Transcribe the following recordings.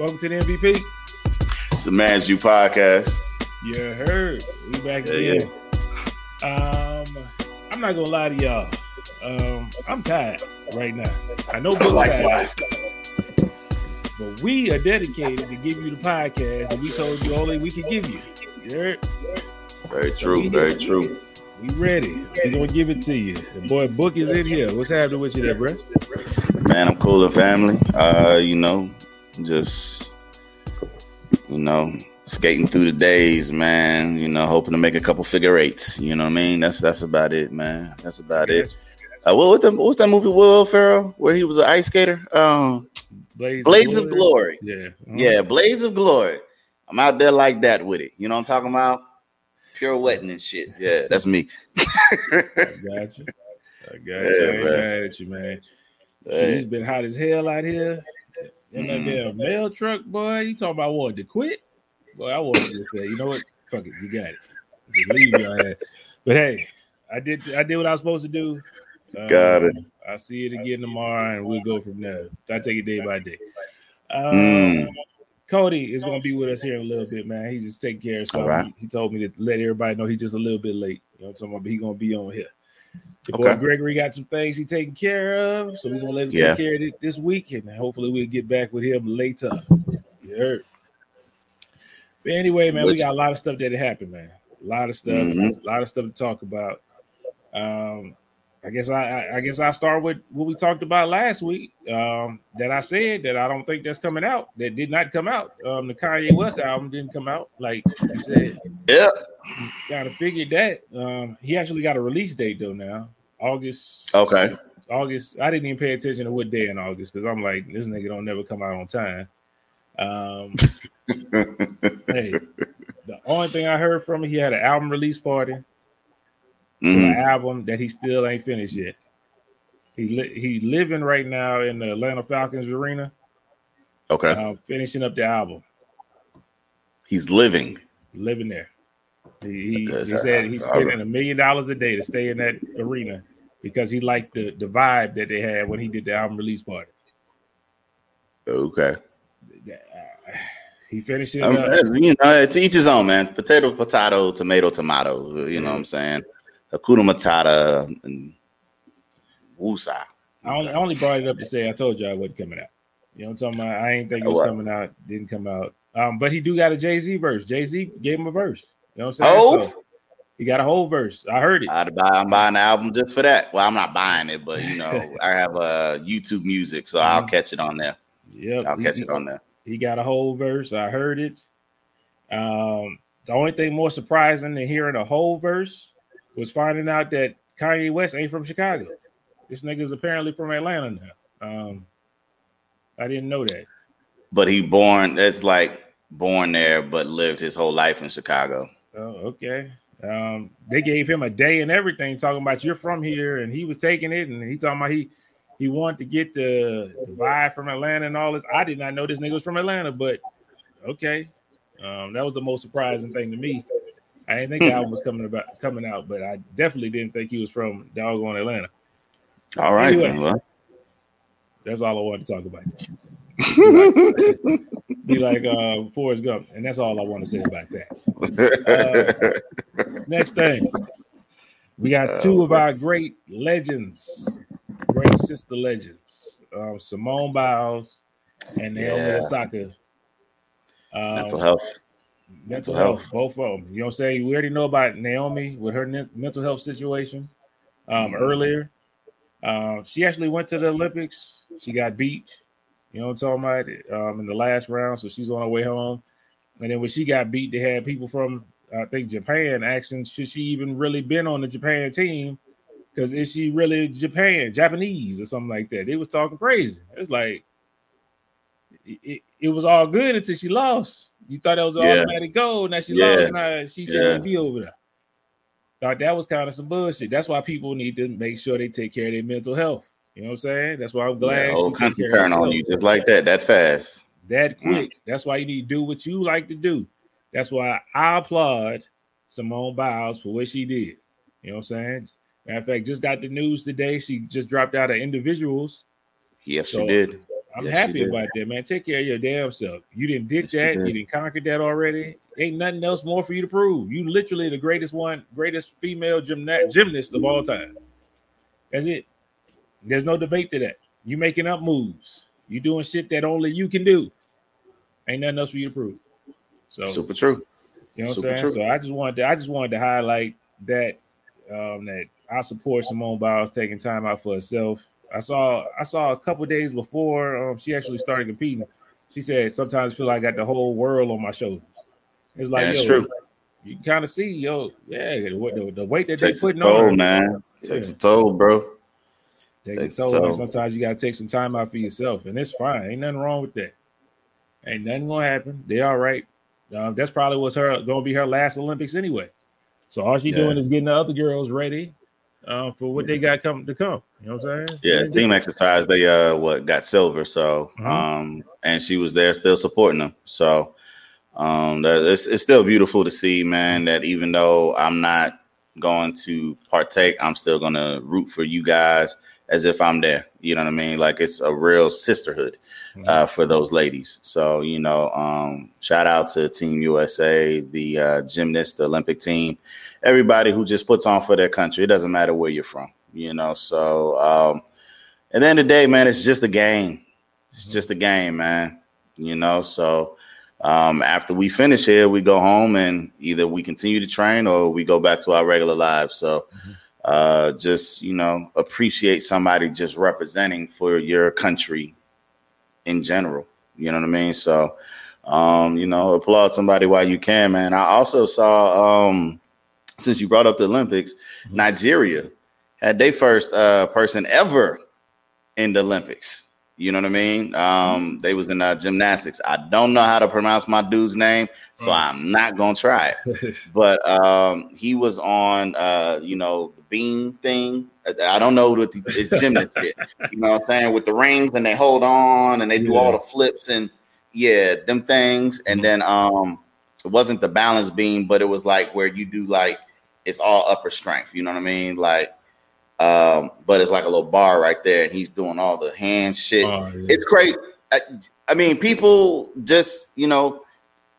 Welcome to the MVP. It's the Man's View podcast. You heard. We back yeah, again. Yeah. Um, I'm not gonna lie to y'all. Um, I'm tired right now. I know Book's Likewise. tired, but we are dedicated to give you the podcast that we told you only we could give you. You heard? Very true. Very true. We ready. We're gonna give it to you. The boy Book is in here. What's happening with you there, bro? Man, I'm cool and family. Uh, you know, just you know, skating through the days, man. You know, hoping to make a couple figure eights. You know what I mean? That's that's about it, man. That's about it. Uh, what, what the, what's that movie? Will Ferrell, where he was an ice skater? Um, Blades, Blades of Glory. Yeah. Uh-huh. Yeah, Blades of Glory. I'm out there like that with it. You know what I'm talking about? Pure wetting and shit. Yeah, that's me. I got you. I got Yeah, you. I ain't man. mad at you, man. Hey. It's been hot as hell out here. In that damn mail truck, boy. You talking about wanting to quit? Boy, I wanted to just say, you know what? Fuck it, you got it. Just leave me on that. But hey, I did I did what I was supposed to do. Um, Got it. I'll see it again tomorrow and we'll go from there. I take it day by day. Um, Mm. Cody is gonna be with us here in a little bit, man. He's just taking care of something. All right. He, he told me to let everybody know he's just a little bit late. You know what I'm talking about? But he's gonna be on here. The boy Gregory got some things he taking care of, so we're gonna let him Yeah. take care of it this week, and hopefully we'll get back with him later. You heard? But anyway, man, we got a lot of stuff that happened, man. A lot of stuff, Mhm. a lot of stuff to talk about. Um, I guess I, I, I guess I start with what we talked about last week. Um, that I said that I don't think that's coming out. That did not come out. Um, the Kanye West album didn't come out. Like you said, Yeah. got to figure that. Um, he actually got a release date though now, August. Okay. August. I didn't even pay attention to what day in August because I'm like, this nigga don't never come out on time. Um, hey, the only thing I heard from him, he had an album release party to Mhm. an album that he still ain't finished yet. He li- he living right now in the Atlanta Falcons arena, Okay. uh, finishing up the album, He's living. living there. He, he, he said he's spending a million dollars a day to stay in that arena because he liked the the vibe that they had when he did the album release party. Okay. He finished it Um, up. you know, to each his own, man. Potato, potato, tomato, tomato. You know what I'm saying? Hakuna Matata and Wusa. I only, I only brought it up to say I told you I wasn't coming out. You know what I'm talking about? I ain't think it was coming out. Didn't come out. Um, but he do got a Jay Z verse. Jay Z gave him a verse. You know what I'm saying? Oh. So he got a whole verse. I heard it. I'd buy, I'm buying the album just for that. Well, I'm not buying it, but you know, I have uh, YouTube Music, so I'll Mhm. catch it on there. Yep. I'll catch he- it on there. He got a whole verse. I heard it. Um, the only thing more surprising than hearing a whole verse was finding out that Kanye West ain't from Chicago. This nigga's apparently from Atlanta now. Um, I didn't know that. But he born. that's like born there, but lived his whole life in Chicago. Oh, okay. Um, they gave him a day and everything, talking about you're from here, and he was taking it, and he talking about he he wanted to get the, the vibe from Atlanta and all this. I did not know this nigga was from Atlanta, but okay. Um, that was the most surprising thing to me. I didn't think the album was coming about coming out, but I definitely didn't think he was from doggone Atlanta. All right, Anyway. well. That's all I wanted to talk about. Be like, be like uh, Forrest Gump, and that's all I want to say about that. Next thing, we got two of our great legends, great sister legends, um, Simone Biles and Naomi Yeah. Osaka. Um, Mental health. Mental health, health. both of them. You know what I'm saying? We already know about Naomi with her ne- mental health situation um, earlier. Um, she actually went to the Olympics. She got beat. You know what I'm talking about? Um, in the last round, so she's on her way home. And then when she got beat, they had people from I think Japan asking, should she even really been on the Japan team? Because is she really Japan, Japanese, or something like that? They was talking crazy. It's like it, it, was all good until she lost. You thought that was an Yeah. automatic goal. Now she Yeah. lost. Now she shouldn't Yeah. be over there. Thought that was kind of some bullshit. That's why people need to make sure they take care of their mental health. You know what I'm saying? That's why I'm glad Yeah, she country care turn on you just like that, that fast. that Mm. quick. That's why you need to do what you like to do. That's why I applaud Simone Biles for what she did. You know what I'm saying? Matter of fact, just got the news today. She just dropped out of individuals. Yes, So- she did. I'm yes, happy about that, man. Take care of your damn self. You didn't ditch yes, that. You, didn't conquer that already. Ain't nothing else more for you to prove. You literally the greatest one, greatest female gymnast, gymnast of all time. That's it. There's no debate to that. You making up moves. You doing shit that only you can do. Ain't nothing else for you to prove. So super true. You know what I'm saying? True. So I just wanted to, I just wanted to highlight that um, that I support Simone Biles taking time out for herself. I saw I saw a couple days before um, she actually started competing. She said sometimes I feel like I got the whole world on my shoulders. It's like yeah, yo, true. you kind of see, yo, yeah, the, the weight that they putting toll, on, man, yeah. takes a toll, bro. Take takes a toll. Sometimes you gotta take some time out for yourself, and it's fine. Ain't nothing wrong with that. Ain't nothing gonna happen. They all right. Um, that's probably what's her gonna be her last Olympics anyway. So all she yeah. doing is getting the other girls ready uh, for what they got come to come. You know what I'm saying? Yeah, team exercise. They uh what got silver. So mm-hmm. um and she was there still supporting them. So um that it's, it's still beautiful to see, man. That even though I'm not going to partake, I'm still gonna root for you guys as if I'm there. You know what I mean? Like it's a real sisterhood mm-hmm. uh, for those ladies. So you know, um, shout out to Team USA, the uh, gymnast, the Olympic team, everybody who just puts on for their country. It doesn't matter where you're from. You know, so um, at the end of the day, man, it's just a game. It's mm-hmm. just a game, man. You know, so um, after we finish here, we go home and either we continue to train or we go back to our regular lives. So. Mm-hmm uh, just you know appreciate somebody just representing for your country in general. You know what I mean? So, um, you know, applaud somebody while you can, man. I also saw, um, since you brought up the Olympics, mm-hmm. Nigeria had their first uh, person ever in the Olympics. You know what I mean? Um, they was in uh, gymnastics. I don't know how to pronounce my dude's name, so mm. I'm not gonna try it. but um, he was on, uh, you know, the beam thing. I don't know what the it's gymnast did. You know what I'm saying? With the rings and they hold on and they do yeah. all the flips and yeah, them things. And mm-hmm. then um, it wasn't the balance beam, but it was like where you do like it's all upper strength. You know what I mean? Like um, but it's like a little bar right there, and he's doing all the hand shit. Oh, yeah. It's great. I, I, mean, people just you know,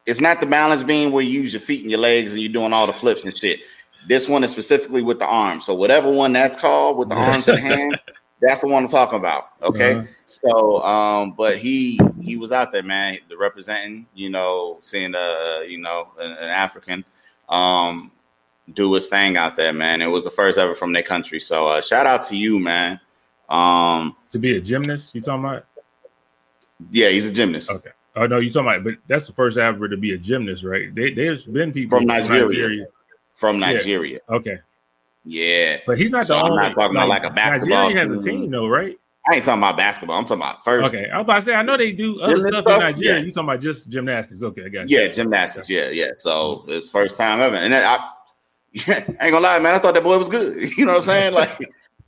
it's not the balance beam where you use your feet and your legs and you're doing all the flips and shit. This one is specifically with the arms. So whatever one that's called with the arms and hand, that's the one I'm talking about. Okay. Uh-huh. So um, but he he was out there, man, the representing, you know, seeing uh, you know, an, an African. Um, do his thing out there, man. It was the first ever from their country. So uh, shout out to you, man. Um, to be a gymnast, you talking about? Yeah, he's a gymnast. Okay. Oh no, you talking about? But that's the first ever to be a gymnast, right? They, there's been people from Nigeria. Nigeria. From Nigeria. Yeah. Okay. Yeah, but he's not so the I'm only. not talking like, about like a basketball. Nigeria has a team, though, right? I ain't talking about basketball. I'm talking about first. Okay, I was about to say I know they do other stuff, stuff, in Nigeria. You talking about just gymnastics? Okay, I got you. Yeah, gymnastics. Yeah, yeah. So it's first time ever, and I I ain't gonna lie, man. I thought that boy was good. You know what I'm saying? Like,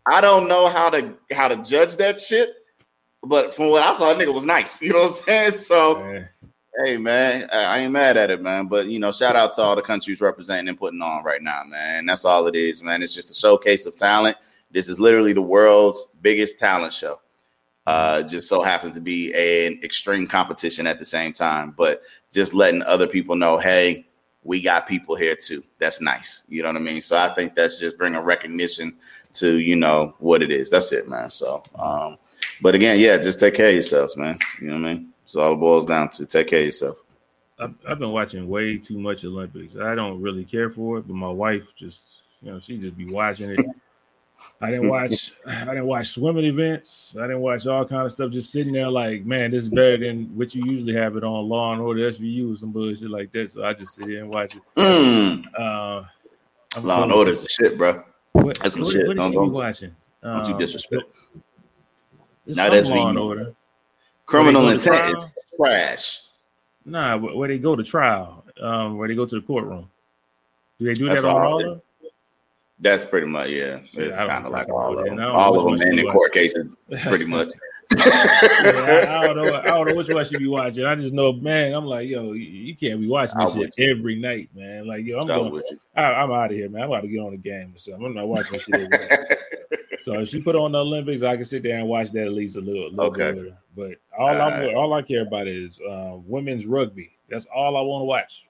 I don't know how to how to judge that shit, but from what I saw, that nigga was nice. You know what I'm saying? So, yeah. hey, man, I ain't mad at it, man. But you know, shout out to all the countries representing and putting on right now, man. That's all it is, man. It's just a showcase of talent. This is literally the world's biggest talent show. Uh, just so happens to be an extreme competition at the same time, but just letting other people know, hey, we got people here too. That's nice. You know what I mean? So I think that's just bringing recognition to, you know, what it is. That's it, man. So, um, but again, yeah, just take care of yourselves, man. You know what I mean? So all it boils down to take care of yourself. I've, I've been watching way too much Olympics. I don't really care for it, but my wife just, you know, she just be watching it. I didn't watch. I didn't watch swimming events. I didn't watch all kind of stuff. Just sitting there, like, man, this is better than what you usually have it on Law and Order SVU or some bullshit like that. So I just sit here and watch it. Mm. Uh, Law and Order is the shit, bro. What, That's what, shit. What she be watching? Don't you um, disrespect? Not SVU. Law and Order. Criminal intent is trash. Nah, where they go to trial, um, where they go to the courtroom. Do they do That's that on Law? That's pretty much yeah. It's kind of like all of them. All of them in the court cases, pretty much. yeah, I, I, don't know. I don't know which one I should be watching. I just know, man. I'm like, yo, you, can't be watching this shit every night, man. Like, yo, I'm going. I, am out of here, man. I'm about to get on the game or something. I'm not watching shit. So if she put on the Olympics, I can sit there and watch that at least a little, little Okay. bit. But all I all I care about is uh, women's rugby. That's all I want to watch.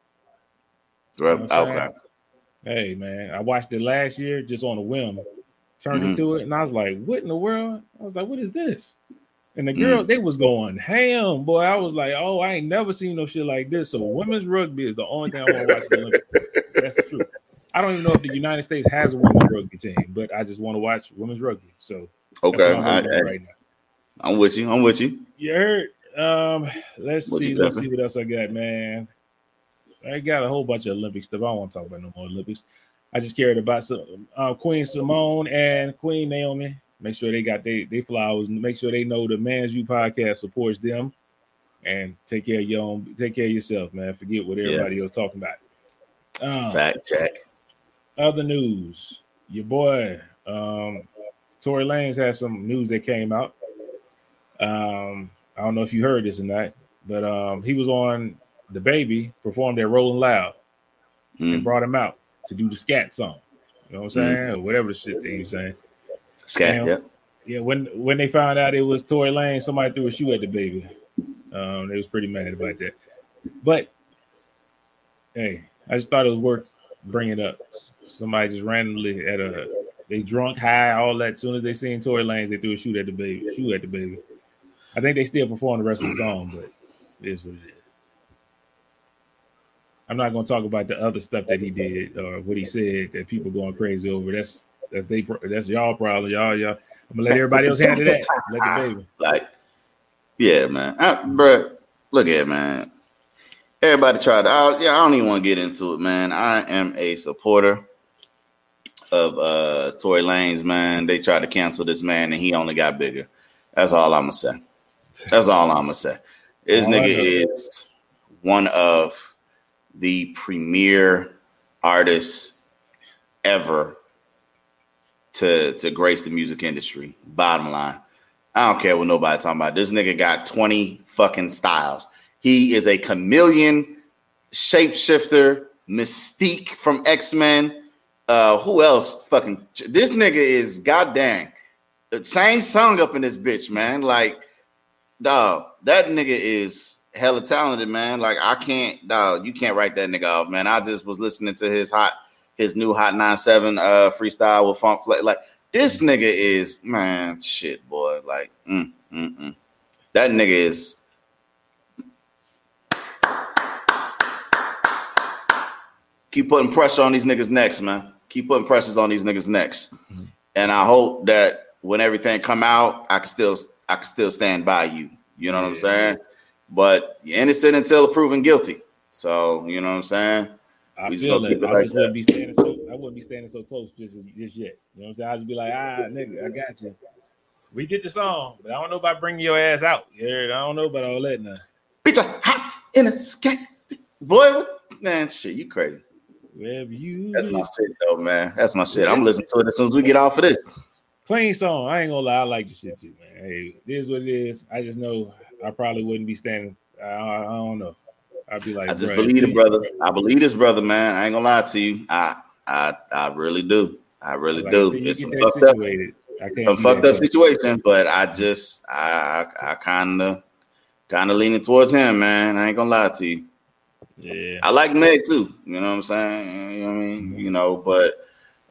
Right, You know okay. Hey man, I watched it last year just on a whim. Turned Mhm. into it, and I was like, "What in the world?" I was like, "What is this?" And the Mm. girl, they was going ham, boy. I was like, "Oh, I ain't never seen no shit like this." So women's rugby is the only thing I want to watch. The Olympics. That's the truth. I don't even know if the United States has a women's rugby team, but I just want to watch women's rugby. So Okay. I'm I, at right now. am with you. I'm with you. You heard? Um, let's What see. you Let's see what else I got, man. I got a whole bunch of Olympic stuff. I don't want to talk about no more Olympics. I just cared about some uh, Queen Simone and Queen Naomi. Make sure they got they they flowers. and Make sure they know the Man's View podcast supports them. And take care of your own. Take care of yourself, man. Forget what everybody else talking about. Um, Fact check. other news, your boy um Tory Lanez had some news that came out. Um, I don't know if you heard this or not, but um he was on the baby performed at Rolling Loud and Mm. brought him out to do the scat song. You know what I'm saying? Or whatever the shit they were saying. Scat, yeah. Yeah, when when they found out it was Tory Lane, somebody threw a shoe at the baby. Um, they was pretty mad about that. But hey, I just thought it was worth bringing up. Somebody just randomly at a they drunk, high, all that. As soon as they seen Tory Lanez, they threw a shoe at the baby. Shoe at the baby. I think they still perform the rest of the song, but it is what it is. I'm not going to talk about the other stuff that he did or what he said that people going crazy over. That's that's they that's y'all problem. Y'all y'all. I'm gonna let everybody else handle that. Let the baby. Like, yeah, man. I, bruh, look at it, man. Everybody tried to. I, yeah, I don't even want to get into it, man. I am a supporter of uh Tory Lanez, man. They tried to cancel this man, and he only got bigger. That's all I'm gonna say. That's all I'm gonna say. This nigga is one of the premier artists ever to to grace the music industry. Bottom line, I don't care what nobody talking about. This nigga got twenty fucking styles. He is a chameleon, shapeshifter, mystique from X Men. Uh, who else? Fucking this nigga is goddamn. The same song up in this bitch, man. Like, dog, that nigga is hella talented, man. Like, I can't, dog, you can't write that nigga off, man. I just was listening to his hot, his new Hot nine seven uh freestyle with Funk Flex. Like, this nigga is, man, shit, boy. Like, mm, mm, mm. that nigga is. Keep putting pressure on these niggas' necks, man. Keep putting pressures on these niggas' necks. And I hope that when everything come out, I can still I can still stand by you. You know what I'm saying? But you're innocent until proven guilty. So you know what I'm saying? I We feel it. I like just that. wouldn't be standing so. I wouldn't be standing so close just just yet. You know what I'm saying? I'd just be like, ah, nigga, I got you. We get the song, but I don't know about bringing your ass out. Yeah. I don't know about all that now. Bitch, hot in a scat. Boy, what, man, shit, you crazy. Wherever you That's my shit, though, man. That's my shit. I'm listening to it as soon as we get off of this. clean song. I ain't gonna lie, I like the shit too, man. Hey, it is what it is. I just know I probably wouldn't be standing. I, I, don't know. I'd be like, I just believe it, brother. I believe this, brother, man. I ain't gonna lie to you. I, I, I really do. I really like, do. It's some fucked up, I can't. some fucked up situation, but I just, I, I, I kind of, kind of leaning towards him, man. I ain't gonna lie to you. Yeah, I like Meg too. You know what I'm saying? You know what I mean? Mm-hmm. You know, but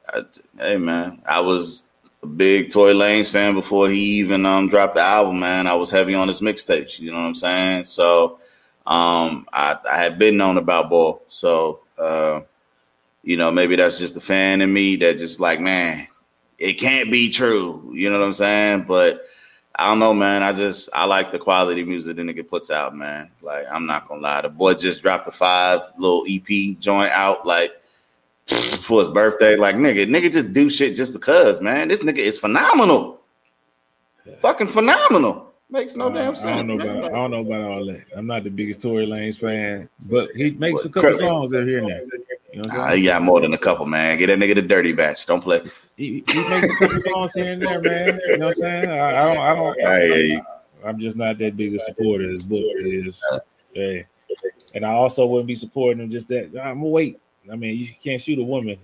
I, hey, man, I was a big Tory Lanez fan before he even um dropped the album. Man, I was heavy on his mixtapes. You know what I'm saying? So, um, I, I had been known about Ball. So, uh, you know, maybe that's just a fan in me that just like, man, it can't be true. You know what I'm saying? But I don't know, man. I just I like the quality music the nigga puts out, man. Like I'm not gonna lie, the boy just dropped a five little EP joint out like for his birthday. Like nigga, nigga just do shit just because, man. This nigga is phenomenal, fucking phenomenal. Makes no I, damn I sense. don't know man. about I don't know about all that. I'm not the biggest Tory Lanez fan, but he makes a couple Chris? songs out here and there. You know ah, saying? he got more than a couple, man. Get that nigga the dirty batch. Don't play. He, he makes a couple songs here and there, man. You know what I'm saying? I, I don't. I don't. I. I'm just not that big a supporter as book is. Hey. And I also wouldn't be supporting him just that I'm gonna wait. I mean, you can't shoot a woman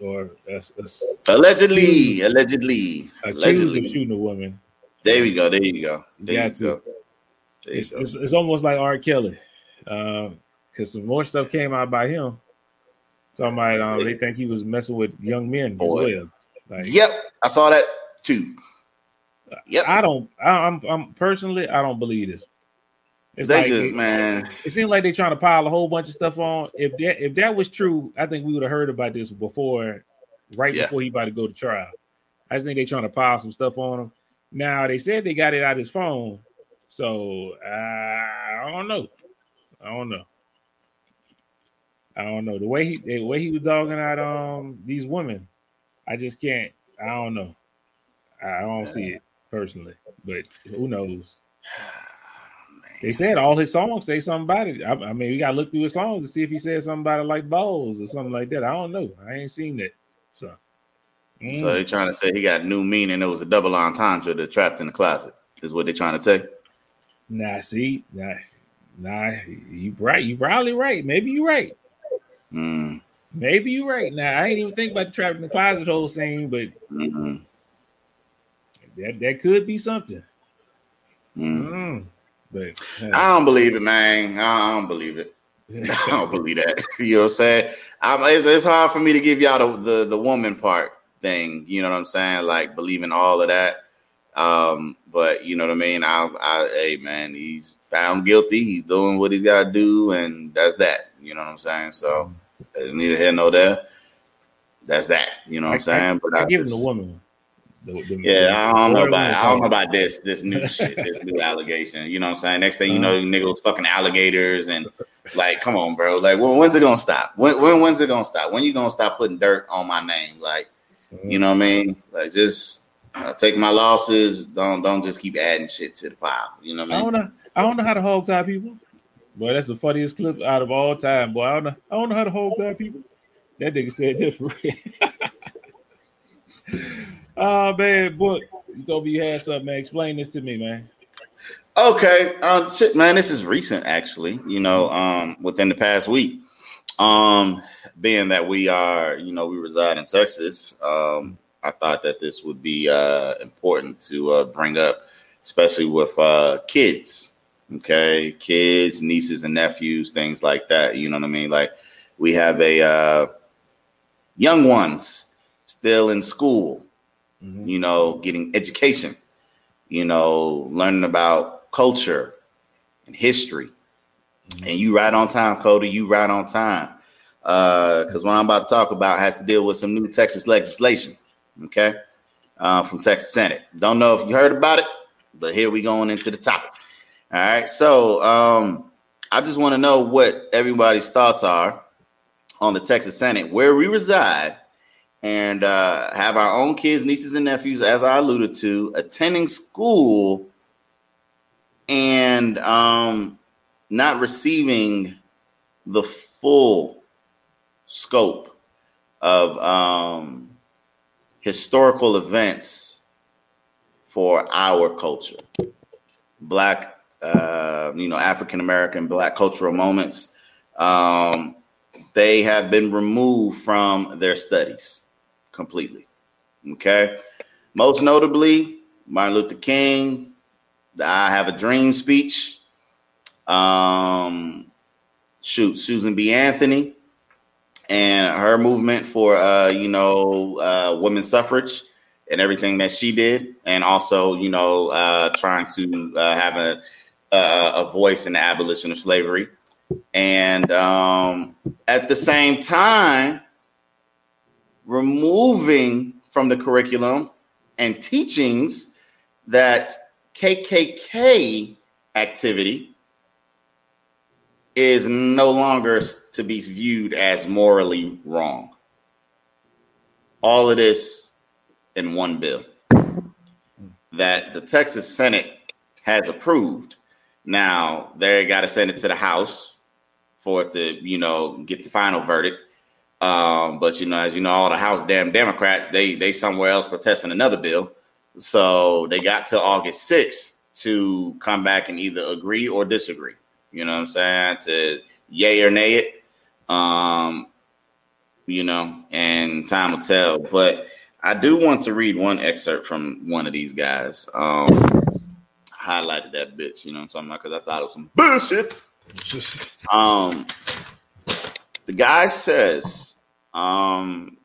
or allegedly, allegedly, allegedly shooting a woman. There we go. There you go. There you go. It's, go. It's, it's, almost like R. Kelly, because uh, some more stuff came out by him. Somebody, um, they think he was messing with young men Boy. as well. Like, yep, I saw that too. Yep. I don't. I, I'm. I'm personally. I don't believe this. It's they like, just it, man. It seems like they're trying to pile a whole bunch of stuff on. If that if that was true, I think we would have heard about this before, right yeah. before he about to go to trial. I just think they're trying to pile some stuff on him. Now they said they got it out his phone, so uh, I don't know. I don't know. I don't know the way he the way he was dogging out um these women. I just can't. I don't know. I don't see it personally, but who knows? They said all his songs say something about it. I, I, mean, we gotta look through his songs to see if he said something about it like balls or something like that. I don't know. I ain't seen that. So, mm. so they're trying to say he got new meaning. It was a double entendre that trapped in the closet. Is what they're trying to say. Nah, see, nah, nah, you right. You probably right. Maybe you right. Mm. Maybe you right. Now I ain't even think about the trapped in the closet whole scene, but mm-hmm. that that could be something. Mm. mm. But I don't believe it, man. I don't believe it. I don't believe that. You know what I'm saying? I'm, it's, it's, hard for me to give y'all the, the, the woman part thing. You know what I'm saying? Like believing all of that. Um, but you know what I mean? I, I, hey man, he's found guilty. He's doing what he's got to do, and that's that. You know what I'm saying? So neither here nor there. That's that. You know what I, am saying? But I, I give him the woman. The, the, yeah, I don't know about I don't know about this this new shit, this new allegation. You know what I'm saying? Next thing you know, uh-huh. niggas fucking alligators and like, come on, bro. Like, well, when's it gonna stop? When, when when's it gonna stop? When you gonna stop putting dirt on my name? Like, you know what I mean? Like, just uh, take my losses. Don't don't just keep adding shit to the pile. You know what I mean? I don't know. I don't know how to hog tie people. Boy, that's the funniest clip out of all time. Boy, I don't know. I don't know how to hog tie people. That nigga said different. Oh man, book. You told me you had something, man. Explain this to me, man. Okay, um, shit, man. This is recent, actually. You know, um, within the past week. Um, being that we are, you know, we reside in Texas. Um, I thought that this would be uh important to uh, bring up, especially with uh kids. Okay, kids, nieces and nephews, things like that. You know what I mean? Like we have a uh young ones still in school mm-hmm. you know, getting education, you know, learning about culture and history. Mm-hmm. And you right on time, Cody. You right on time. Because uh, what I'm about to talk about has to deal with some new Texas legislation, okay, uh, from Texas Senate. Don't know if you heard about it, but here we going into the topic. All right, so um, I just want to know what everybody's thoughts are on the Texas Senate, where we reside, and uh, have our own kids, nieces, and nephews, as I alluded to, attending school and um, not receiving the full scope of um, historical events for our culture, Black, uh, you know, African American Black cultural moments. Um, they have been removed from their studies completely. Okay. Most notably, Martin Luther King, the I Have a Dream speech. Um, shoot, Susan B. Anthony and her movement for, uh, you know, uh, women's suffrage and everything that she did. And also, you know, uh, trying to uh, have a, a, a voice in the abolition of slavery. And um, at the same time, removing from the curriculum and teachings that KKK activity is no longer to be viewed as morally wrong. All of this in one bill that the Texas Senate has approved. Now they got to send it to the House for it to, you know, get the final verdict. Um, but you know, as you know, all the House damn Democrats, they they somewhere else protesting another bill. So they got to August 6th to come back and either agree or disagree. You know what I'm saying? To yay or nay it. Um, you know, and time will tell. But I do want to read one excerpt from one of these guys. Um, highlighted that bitch, you know what I'm talking about? Because I thought it was some bullshit. um, the guy says, um,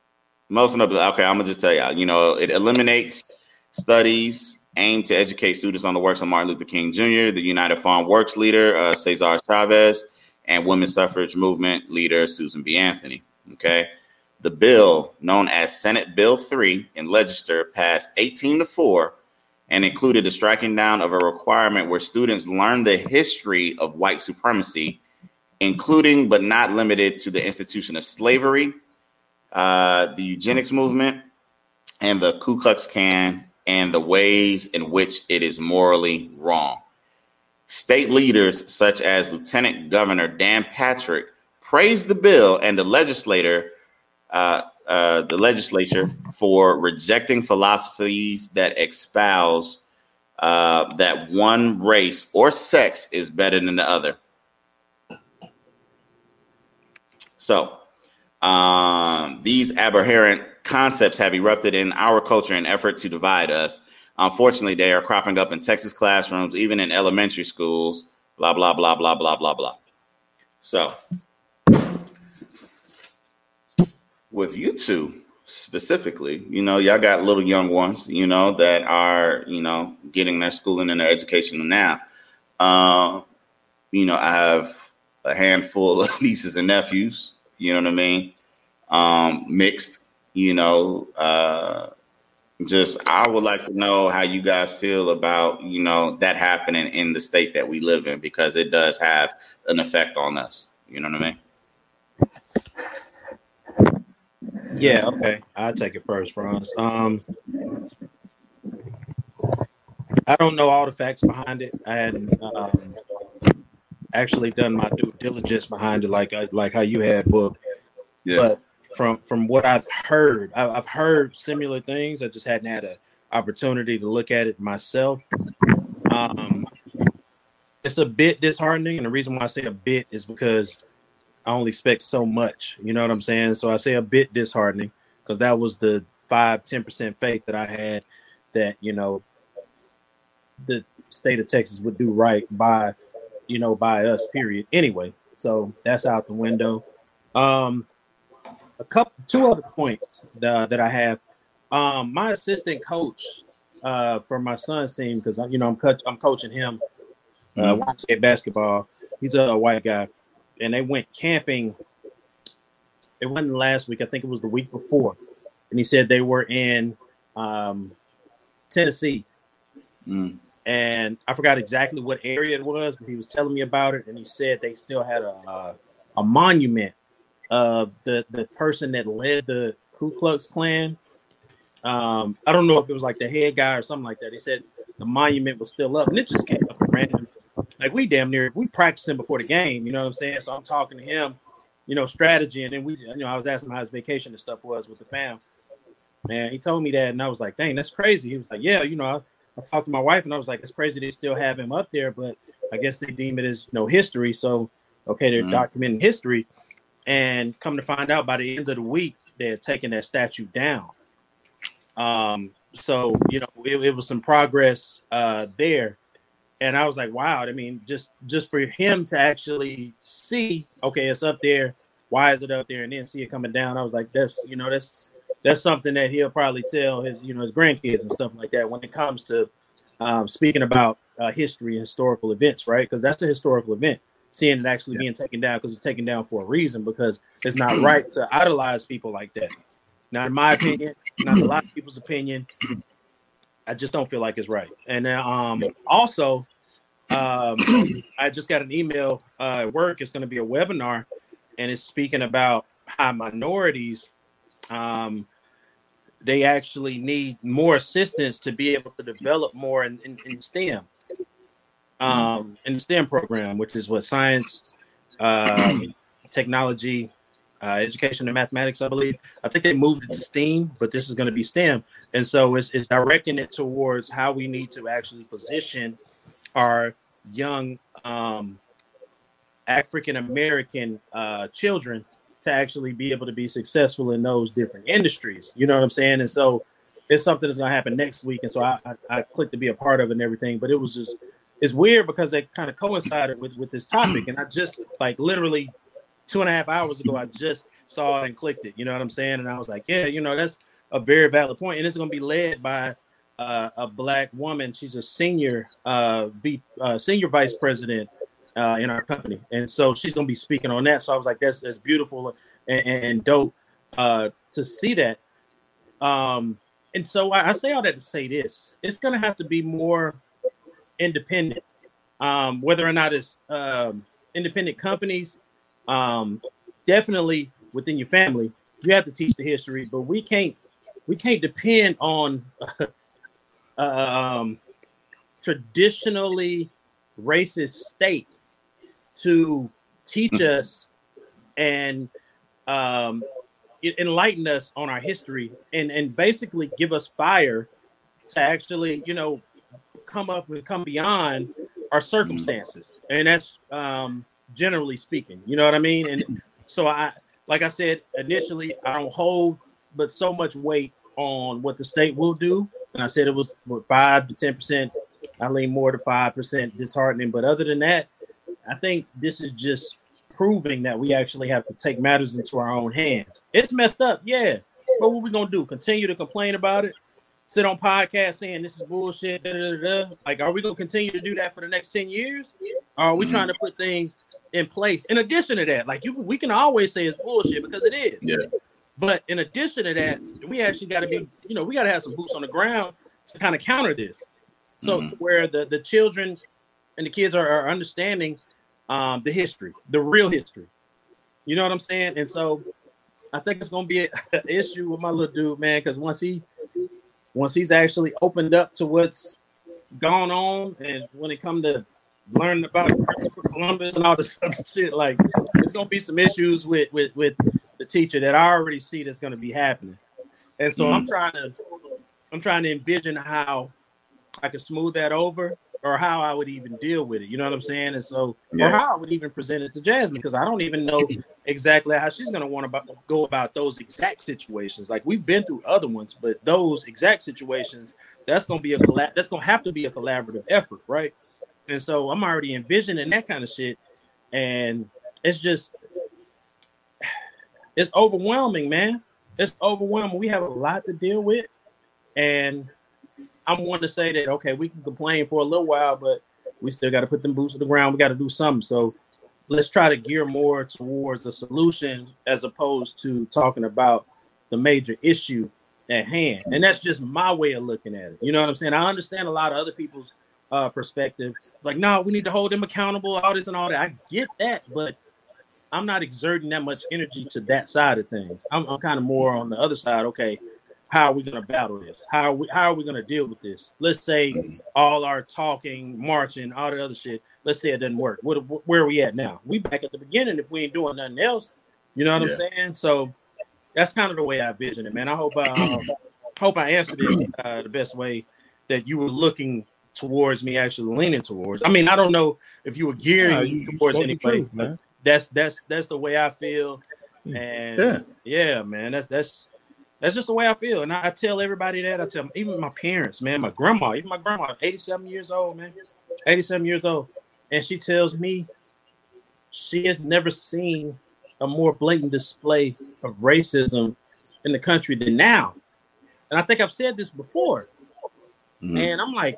most the okay, I'm gonna just tell y'all, you know, it eliminates studies aimed to educate students on the works of Martin Luther King Jr., the United Farm Works leader, uh, Cesar Chavez, and women's suffrage movement leader Susan B. Anthony. Okay. The bill, known as Senate Bill 3 in Legislature, passed 18 to 4 and included the striking down of a requirement where students learn the history of white supremacy, including but not limited to the institution of slavery, uh, the eugenics movement, and the Ku Klux Klan, and the ways in which it is morally wrong. State leaders such as Lieutenant Governor Dan Patrick praised the bill and the legislator, uh, uh, the legislature, for rejecting philosophies that espouse uh, that one race or sex is better than the other. So, um, these aberrant concepts have erupted in our culture in effort to divide us. Unfortunately, they are cropping up in Texas classrooms, even in elementary schools. Blah blah blah blah blah blah blah. So, with you two specifically, you know, y'all got little young ones, you know, that are, you know, getting their schooling and their education now. Uh, you know, I have a handful of nieces and nephews, you know what I mean? Um, mixed, you know, uh, just I would like to know how you guys feel about, you know, that happening in the state that we live in because it does have an effect on us. You know what I mean? Yeah, okay. I'll take it first, Franz. Um, I don't know all the facts behind it. I hadn't um, actually done my due diligence behind it, like like how you had book. Yeah. But from from what I've heard, I've heard similar things. I just hadn't had an opportunity to look at it myself. Um, it's a bit disheartening, and the reason why I say a bit is because I only expect so much. You know what I'm saying? So I say a bit disheartening because that was the five, 10% faith that I had that, you know, the state of Texas would do right by, you know, by us, period. Anyway, so that's out the window. Um, a couple, two other points uh, that I have. Um, my assistant coach uh, for my son's team, because you know I'm co- I'm coaching him uh, mm-hmm. basketball. He's a, a white guy and they went camping. It wasn't last week. I think it was the week before, and he said they were in um, Tennessee. Mm. And I forgot exactly what area it was, but he was telling me about it, and he said they still had a a, a monument of the the person that led the Ku Klux Klan. Um, I don't know if it was like the head guy or something like that. He said the monument was still up, and it just came up random like we damn near we practicing before the game, you know what I'm saying? So I'm talking to him, you know, strategy, and then we, you know, I was asking how his vacation and stuff was with the fam. Man, he told me that, and I was like, dang, that's crazy. He was like, yeah, you know, I, I talked to my wife, and I was like, it's crazy they still have him up there, but I guess they deem it as you know history. So okay, they're mm-hmm. documenting history, and come to find out by the end of the week, they're taking that statue down. Um, so you know, it, it was some progress uh, there and I was like, wow. I mean, just just for him to actually see, okay, it's up there. Why is it up there? And then see it coming down. I was like, that's you know, that's that's something that he'll probably tell his you know his grandkids and stuff like that when it comes to um, speaking about uh, history and historical events, right? Because that's a historical event. Seeing it actually yeah. being taken down because it's taken down for a reason because it's not right to idolize people like that. Not in my opinion, not a lot of people's opinion. I just don't feel like it's right. And then um, also, um, I just got an email uh, at work. It's going to be a webinar, and it's speaking about how minorities um, they actually need more assistance to be able to develop more in, in, in STEM, um, in the STEM program, which is what science, uh, technology, uh, education and mathematics, I believe. I think they moved it to STEAM, but this is going to be STEM. And so it's, it's directing it towards how we need to actually position our young um, African American uh, children to actually be able to be successful in those different industries. You know what I'm saying? And so it's something that's gonna happen next week. And so I, I, I clicked to be a part of it and everything. But it was just it's weird because it kind of coincided with with this topic. And I just like literally two and a half hours ago, I just saw it and clicked it. You know what I'm saying? And I was like, yeah, you know, that's a very valid point. And it's gonna be led by uh, a black woman. She's a senior uh, v, uh, senior vice president uh, in our company, and so she's gonna be speaking on that. So I was like, that's that's beautiful and, and dope uh, to see that. Um, and so I, I, say all that to say this: it's gonna have to be more independent, um, whether or not it's um, independent companies. Um, definitely within your family, you have to teach the history, but we can't we can't depend on um, traditionally racist state to teach mm-hmm. us and um, enlighten us on our history and and basically give us fire to actually you know come up and come beyond our circumstances. And that's um generally speaking you know what i mean? And so i like i said initially i don't hold but so much weight on what the state will do. And I said it was what five to ten percent. I lean more to five percent disheartening, but other than that, I think this is just proving that we actually have to take matters into our own hands. It's messed up, yeah. But what we gonna do? Continue to complain about it? Sit on podcasts saying this is bullshit? Da, da, da, like, are we gonna continue to do that for the next ten years? Or are we mm-hmm. trying to put things in place? In addition to that, like you, we can always say it's bullshit because it is. Yeah. But in addition to that, we actually got to be, you know, we got to have some boots on the ground to kind of counter this. So mm-hmm. where the the children and the kids are, are understanding um, the history, the real history. You know what I'm saying? And so I think it's gonna be an issue with my little dude, man, because once he once he's actually opened up to what's gone on, and when it come to learning about Christopher Columbus and all this other shit, like it's gonna be some issues with with with the teacher that I already see that's going to be happening. And so mm. I'm trying to I'm trying to envision how I can smooth that over or how I would even deal with it. You know what I'm saying? And so yeah. or how I would even present it to Jasmine because I don't even know exactly how she's going to want to go about those exact situations. Like we've been through other ones, but those exact situations that's going to be a collab that's going to have to be a collaborative effort, right? And so I'm already envisioning that kind of shit and it's just it's overwhelming, man. It's overwhelming. We have a lot to deal with, and I'm one to say that okay, we can complain for a little while, but we still got to put them boots on the ground. We got to do something. So let's try to gear more towards the solution as opposed to talking about the major issue at hand. And that's just my way of looking at it. You know what I'm saying? I understand a lot of other people's uh, perspective. It's like, no, we need to hold them accountable, all this and all that. I get that, but I'm not exerting that much energy to that side of things. I'm, I'm kind of more on the other side. Okay, how are we going to battle this? How are we how are we going to deal with this? Let's say all our talking, marching, all the other shit. Let's say it doesn't work. What, where are we at now? We back at the beginning if we ain't doing nothing else. You know what yeah. I'm saying? So that's kind of the way I vision it, man. I hope I um, hope I answered it uh, the best way that you were looking towards me actually leaning towards. I mean, I don't know if you were gearing you towards anybody. that's that's that's the way I feel. And yeah, yeah man, that's that's that's just the way I feel. And I, I, tell everybody that. I tell even my parents, man, my grandma, even my grandma, 87 years old, man, 87 years old. And she tells me she has never seen a more blatant display of racism in the country than now. And I think I've said this before. Mm-hmm. And I'm like,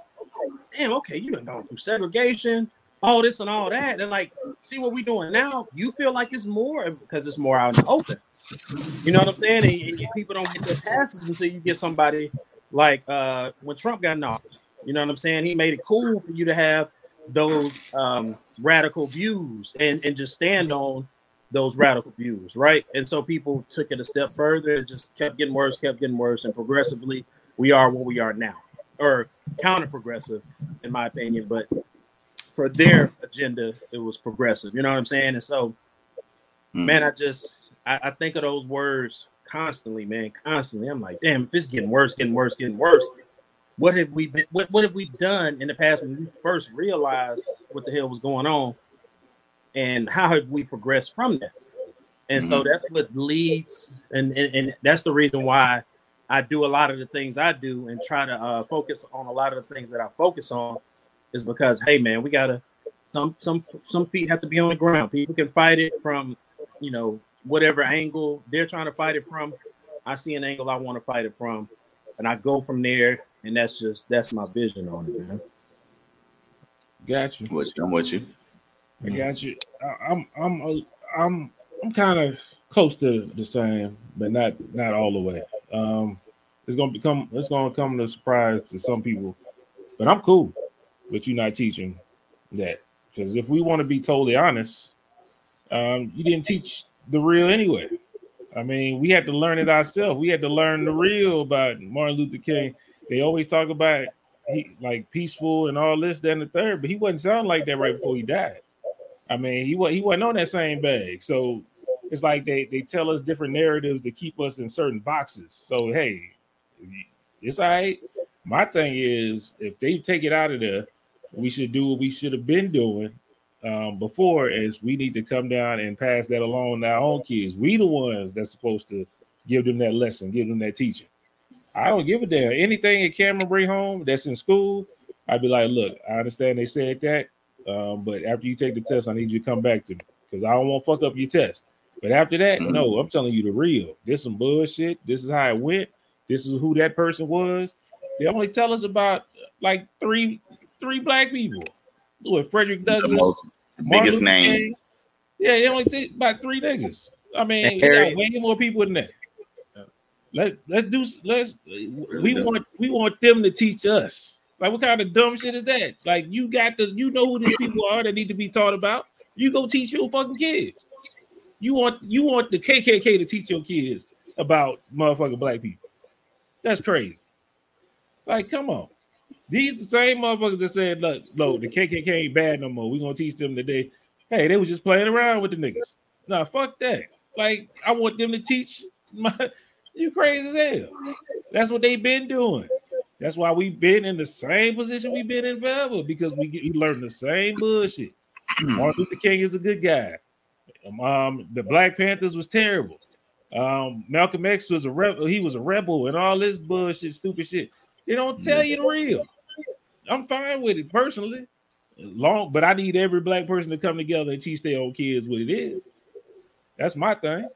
damn, okay, you done gone through segregation, all this and all that. And like, see what we're doing now. You feel like it's more because it's more out in the open. You know what I'm saying? And, and people don't get their passes until you get somebody like uh, when Trump got in office. You know what I'm saying? He made it cool for you to have those um, radical views and, and just stand on those radical views, right? And so people took it a step further, it just kept getting worse, kept getting worse, and progressively we are what we are now, or counter progressive, in my opinion. But for their agenda, it was progressive. You know what I'm saying? And so, mm. man, I just I, I, think of those words constantly, man, constantly. I'm like, damn, if it's getting worse, getting worse, getting worse. What have we been? What, what have we done in the past when we first realized what the hell was going on, and how have we progressed from that? And mm-hmm. so that's what leads, and, and, and that's the reason why I do a lot of the things I do and try to uh, focus on a lot of the things that I focus on, is because hey man, we gotta some some some feet have to be on the ground. People can fight it from, you know, whatever angle they're trying to fight it from. I see an angle I want to fight it from, and I go from there. And that's just that's my vision on it, man. Got you. What I'm with you. I got you. I, I'm I'm I'm I'm kind of close to the same, but not not all the way. Um, it's gonna become it's gonna come as a surprise to some people, but I'm cool with you're not teaching that because if we want to be totally honest, um, you didn't teach the real anyway. I mean, we had to learn it ourselves. We had to learn the real about Martin Luther King. They always talk about he like peaceful and all this, then the third, but he wasn't sound like that right before he died. I mean, he was he wasn't on that same bag. So it's like they they tell us different narratives to keep us in certain boxes. So hey, it's all right. My thing is, if they take it out of there, we should do what we should have been doing um, before. Is we need to come down and pass that along to our own kids. We the ones that's supposed to give them that lesson, give them that teaching. I don't give a damn. Anything that Cameron bring home that's in school, I'd be like, look, I understand they said that, um, but after you take the test, I need you to come back to me because I don't want to fuck up your test. But after that, mm-hmm. no, I'm telling you the real. This some bullshit. This is how it went. This is who that person was. They only tell us about like three three black people. With Frederick Douglass, biggest name. Yeah, they only took about three niggas. I mean, we got way more people than that. Let let's do let's we want we want them to teach us. Like what kind of dumb shit is that? Like you got to you know who these people are that need to be taught about. You go teach your fucking kids. You want you want the KKK to teach your kids about motherfucking black people. That's crazy. Like, come on. These the same motherfuckers that said, look, look, the KKK ain't bad no more. we gonna teach them today. Hey, they was just playing around with the niggas. Nah, fuck that. Like, I want them to teach my you crazy as hell. That's what they've been doing. That's why we've been in the same position we've been in forever because we get we learn the same bullshit. Martin Luther King is a good guy. Um, the Black Panthers was terrible. Um, Malcolm X was a rebel. He was a rebel and all this bullshit, stupid shit. They don't tell you the real. I'm fine with it personally. Long, but I need every black person to come together and teach their own kids what it is. That's my thing.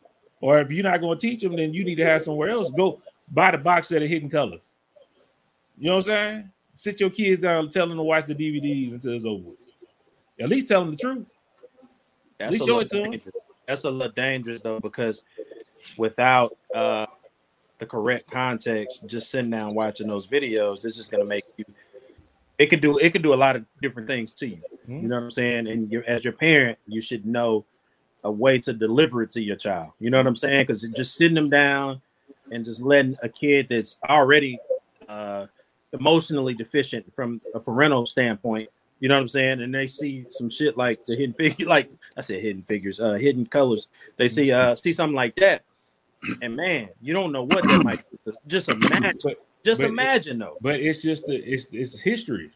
Or if you're not going to teach them, then you need to have somewhere else. Go buy the box set of hidden colors. You know what I'm saying? Sit your kids down, tell them to watch the DVDs until it's over. At least tell them the truth. That's At least show it to them. That's a little dangerous though, because without uh, the correct context, just sitting down watching those videos, it's just gonna make you. It could do it could do a lot of different things to you. Mm-hmm. You know what I'm saying? And you, as your parent, you should know a way to deliver it to your child. You know what I'm saying? Because just sitting them down and just letting a kid that's already uh, emotionally deficient from a parental standpoint you know what I'm saying? And they see some shit like the hidden figure, like I said, hidden figures, uh, hidden colors. They see uh see something like that, and man, you don't know what that might. Be. Just imagine, but, just but imagine though. But it's just the it's it's history.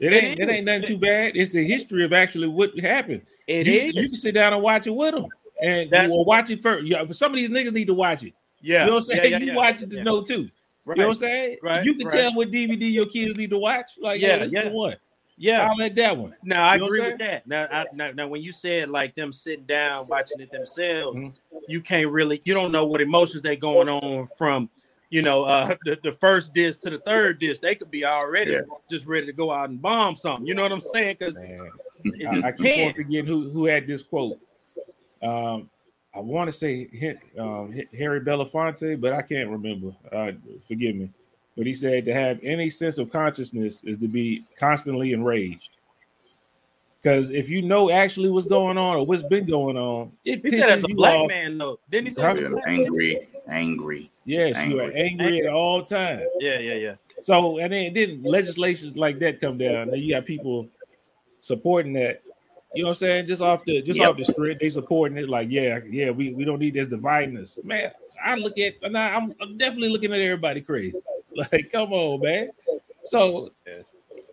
It ain't it, it ain't nothing too bad. It's the history of actually what happened. It you, is. you can sit down and watch it with them, and That's, will watch it first. Yeah, some of these niggas need to watch it. Yeah, you know what I'm saying. Yeah, yeah, you watch it to know too. Right. You know what I'm saying? Right. You can right. tell what DVD your kids need to watch. Like, yeah, yeah, yeah. the one. Yeah, I'll let that one. No, I you agree with that. Now, I, now, now, when you said like them sitting down watching it themselves, mm-hmm. you can't really, you don't know what emotions they going on from, you know, uh, the, the first disc to the third disc. They could be already yeah. just ready to go out and bomb something. You know what I'm saying? Because I, I keep forgetting who who had this quote. Um, I want to say um, Harry Belafonte, but I can't remember. Uh, forgive me. But he said to have any sense of consciousness is to be constantly enraged. Because if you know actually what's going on or what's been going on, it he said as a black off. man though. Didn't he say angry, angry? Yes, angry. you are angry, angry, at all times. Yeah, yeah, yeah. So and then, then legislations like that come down. Then you got people supporting that. You know what I'm saying? Just off the just yep. off the street, they supporting it. Like, yeah, yeah, we, we don't need this dividing us. Man, I look at now I'm, I'm definitely looking at everybody crazy. Like, come on, man. So,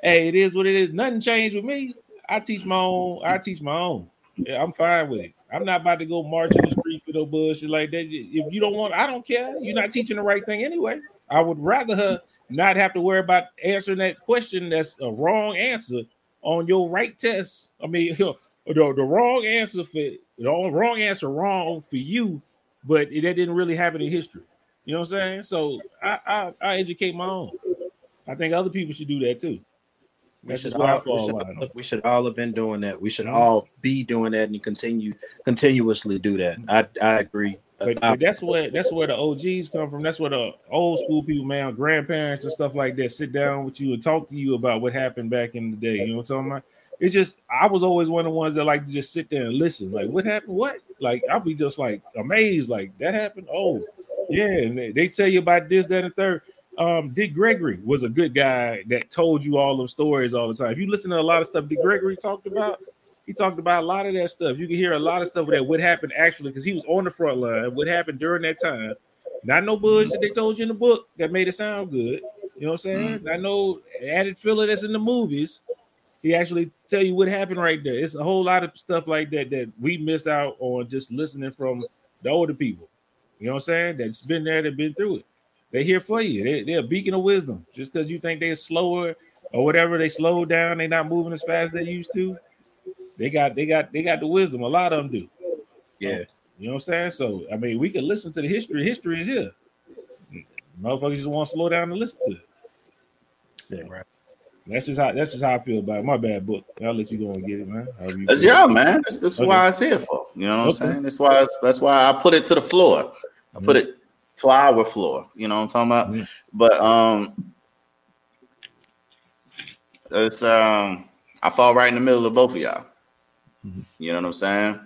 hey, it is what it is. Nothing changed with me. I teach my own. I teach my own. Yeah, I'm fine with it. I'm not about to go march in the street for no bullshit like that. If you don't want, I don't care. You're not teaching the right thing anyway. I would rather her not have to worry about answering that question that's a wrong answer on your right test. I mean, the, the wrong answer for the wrong answer wrong for you, but that didn't really happen in history. You know what I'm saying? So I, I, I educate my own. I think other people should do that too. We should, all, we, should, we should, all, have been doing that. We should all be doing that and continue continuously do that. I I agree. But, but, that's where that's where the OGs come from. That's where the old school people, man, grandparents and stuff like that, sit down with you and talk to you about what happened back in the day. You know what I'm talking about? It's just I was always one of the ones that like to just sit there and listen. Like, what happened? What? Like, I'll be just like amazed. Like that happened. Oh, yeah. And they, they tell you about this, that, and third um, Dick Gregory was a good guy that told you all those stories all the time. If you listen to a lot of stuff Dick Gregory talked about, he talked about a lot of that stuff. You can hear a lot of stuff that would happen actually because he was on the front line. What happened during that time? Not no bullshit they told you in the book that made it sound good. You know what I'm saying? Mm. I know added filler that's in the movies. He actually tell you what happened right there. It's a whole lot of stuff like that that we miss out on just listening from the older people. You know what I'm saying? That's been there, that been through it. They're here for you. They, they're a beacon of wisdom. Just because you think they're slower or whatever, they slow down. They're not moving as fast as they used to. They got they got they got the wisdom. A lot of them do. Yeah, you know what I'm saying. So I mean, we can listen to the history. History is here. Motherfuckers just want to slow down and listen to it. Yeah, right. That's just how that's just how I feel about it. My bad book. I'll let you go and get it, man. That's y'all, man. That's, that's okay. why it's here for. You know what okay. I'm saying? That's why that's why I put it to the floor. I put mm-hmm. it to our floor. You know what I'm talking about? Mm-hmm. But um, it's um, I fall right in the middle of both of y'all. Mm-hmm. You know what I'm saying?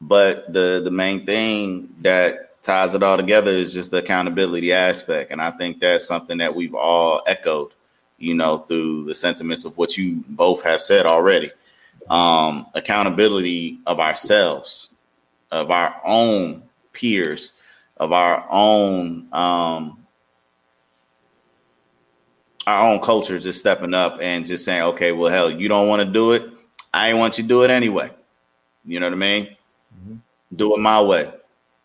But the the main thing that ties it all together is just the accountability aspect, and I think that's something that we've all echoed. You know, through the sentiments of what you both have said already. Um, accountability of ourselves, of our own peers, of our own um, our own culture just stepping up and just saying, okay, well, hell, you don't want to do it. I ain't want you to do it anyway. You know what I mean? Mm-hmm. Do it my way.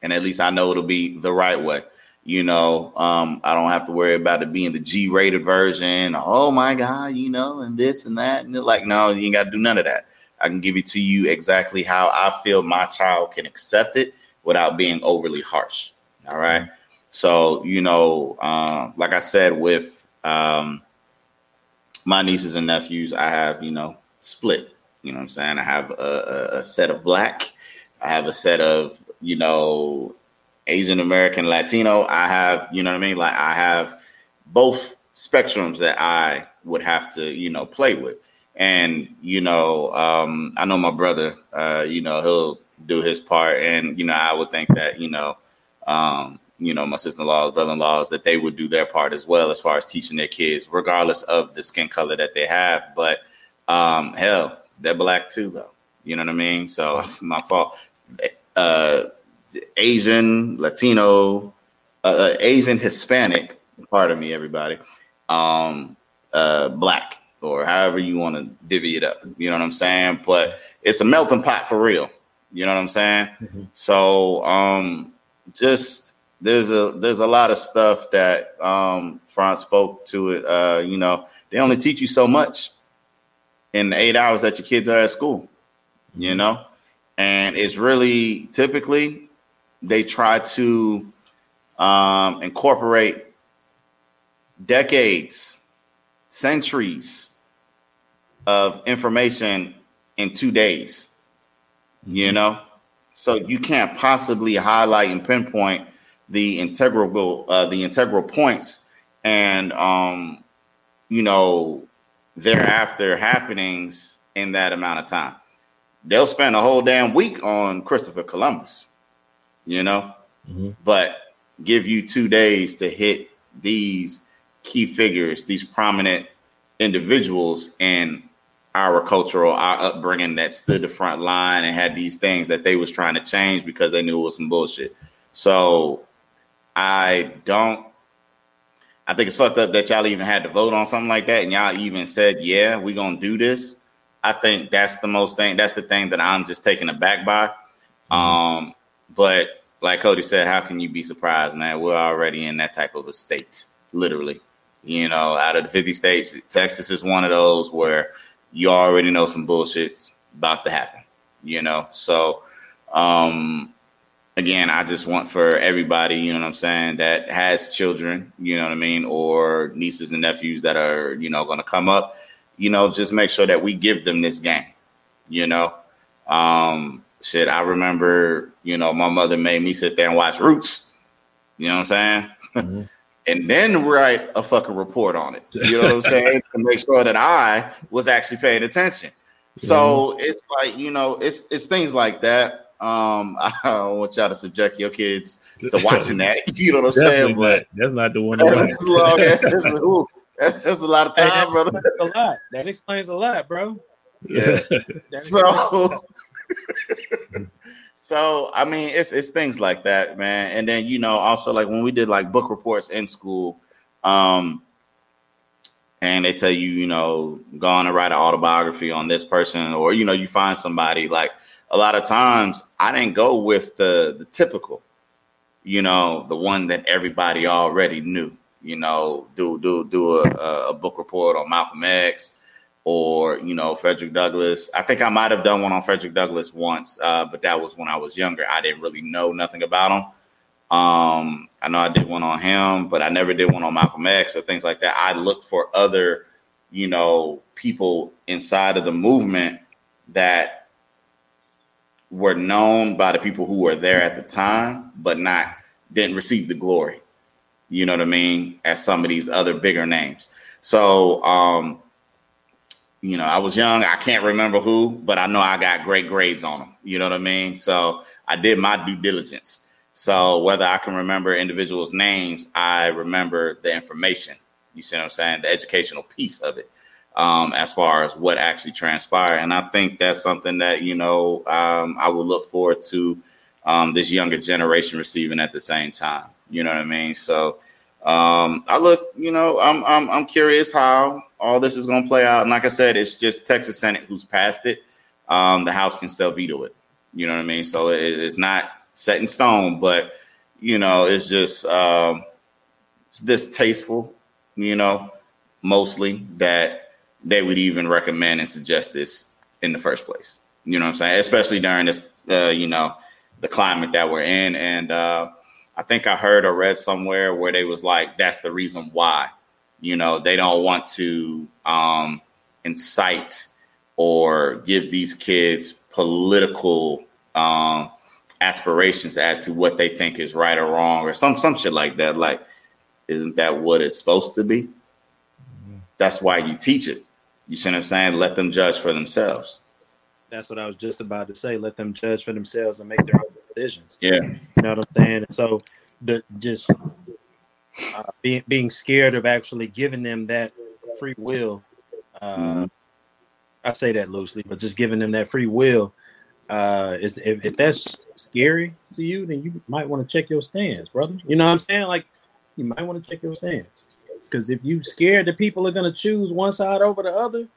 And at least I know it'll be the right way. You know, um, I don't have to worry about it being the G rated version. Oh my God, you know, and this and that. And like, no, you ain't got to do none of that. I can give it to you exactly how I feel my child can accept it without being overly harsh. All right. So, you know, uh, like I said, with um, my nieces and nephews, I have, you know, split. You know what I'm saying? I have a, a, a set of black, I have a set of, you know, Asian American, Latino. I have, you know what I mean? Like I have both spectrums that I would have to, you know, play with. And, you know, um, I know my brother, uh, you know, he'll do his part. And, you know, I would think that, you know, um, you know, my sister-in-laws, brother-in-laws, that they would do their part as well as far as teaching their kids, regardless of the skin color that they have. But um, hell, they're black too, though. You know what I mean? So my fault. Uh, Asian, Latino, uh, uh, Asian, Hispanic. Pardon me, everybody. Um, uh, black, or however you want to divvy it up. You know what I'm saying? But it's a melting pot for real. You know what I'm saying? Mm-hmm. So, um, just there's a there's a lot of stuff that um Franz spoke to it. Uh, you know, they only teach you so much in the eight hours that your kids are at school, you mm-hmm. know, and it's really typically they try to um, incorporate decades, centuries of information in two days, you mm-hmm. know so you can't possibly highlight and pinpoint the integral uh, the integral points and um, you know thereafter happenings in that amount of time. They'll spend a whole damn week on Christopher Columbus, you know, mm-hmm. but give you two days to hit these key figures, these prominent individuals, and our cultural, our upbringing that stood the front line and had these things that they was trying to change because they knew it was some bullshit. So I don't. I think it's fucked up that y'all even had to vote on something like that, and y'all even said, "Yeah, we gonna do this." I think that's the most thing. That's the thing that I'm just taken aback by. Um, but like Cody said, how can you be surprised, man? We're already in that type of a state, literally. You know, out of the 50 states, Texas is one of those where you already know some bullshit's about to happen, you know? So, um, again, I just want for everybody, you know what I'm saying, that has children, you know what I mean, or nieces and nephews that are, you know, going to come up, you know, just make sure that we give them this game, you know. Um, shit, I remember, you know, my mother made me sit there and watch Roots, you know what I'm saying? Mm-hmm. And then write a fucking report on it, you know what I'm saying, to make sure that I was actually paying attention. So mm-hmm. it's like, you know, it's it's things like that um, I don't want y'all to subject your kids to watching that. You know what I'm saying? But that's not the one. That's, that's, long, that's, that's, that's, a lot of time, hey, brother. That's a lot. That explains a lot, bro. Yeah. so, so I mean, it's it's things like that, man. And then you know, also like when we did like book reports in school, um, and they tell you, you know, go on and write an autobiography on this person, or you know, you find somebody like a lot of times I didn't go with the the typical, you know, the one that everybody already knew. You know, do do do a, a book report on Malcolm X or you know Frederick Douglass. I think I might have done one on Frederick Douglass once, uh, but that was when I was younger. I didn't really know nothing about him. Um, I know I did one on him, but I never did one on Malcolm X or things like that. I looked for other, you know, people inside of the movement that were known by the people who were there at the time, but not didn't receive the glory. You know what I mean? As some of these other bigger names. So, um, you know, I was young. I can't remember who, but I know I got great grades on them. You know what I mean? So I did my due diligence. So whether I can remember individuals' names, I remember the information. You see what I'm saying? The educational piece of it um, as far as what actually transpired. And I think that's something that, you know, um, I would look forward to um, this younger generation receiving at the same time. You know what I mean? So um, I look, you know, I'm, I'm, I'm curious how all this is going to play out. And like I said, it's just Texas Senate who's passed it. Um, the House can still veto it. You know what I mean? So it, it's not set in stone, but, you know, it's just um, it's distasteful, you know, mostly that they would even recommend and suggest this in the first place. You know what I'm saying? Especially during this, uh, you know, the climate that we're in. And uh, I think I heard or read somewhere where they was like, that's the reason why. You know, they don't want to um, incite or give these kids political um, aspirations as to what they think is right or wrong or some some shit like that. Like, isn't that what it's supposed to be? Mm-hmm. That's why you teach it. You see what I'm saying? Let them judge for themselves. That's what I was just about to say. Let them judge for themselves and make their own decisions. Yeah. You know what I'm saying? So the just uh, being being scared of actually giving them that free will. Uh, mm-hmm. I say that loosely, but just giving them that free will uh, is if, if that's scary to you, then you might want to check your stance, brother. You know what I'm saying? Like you might want to check your stance. Because if you're scared that people are going to choose one side over the other,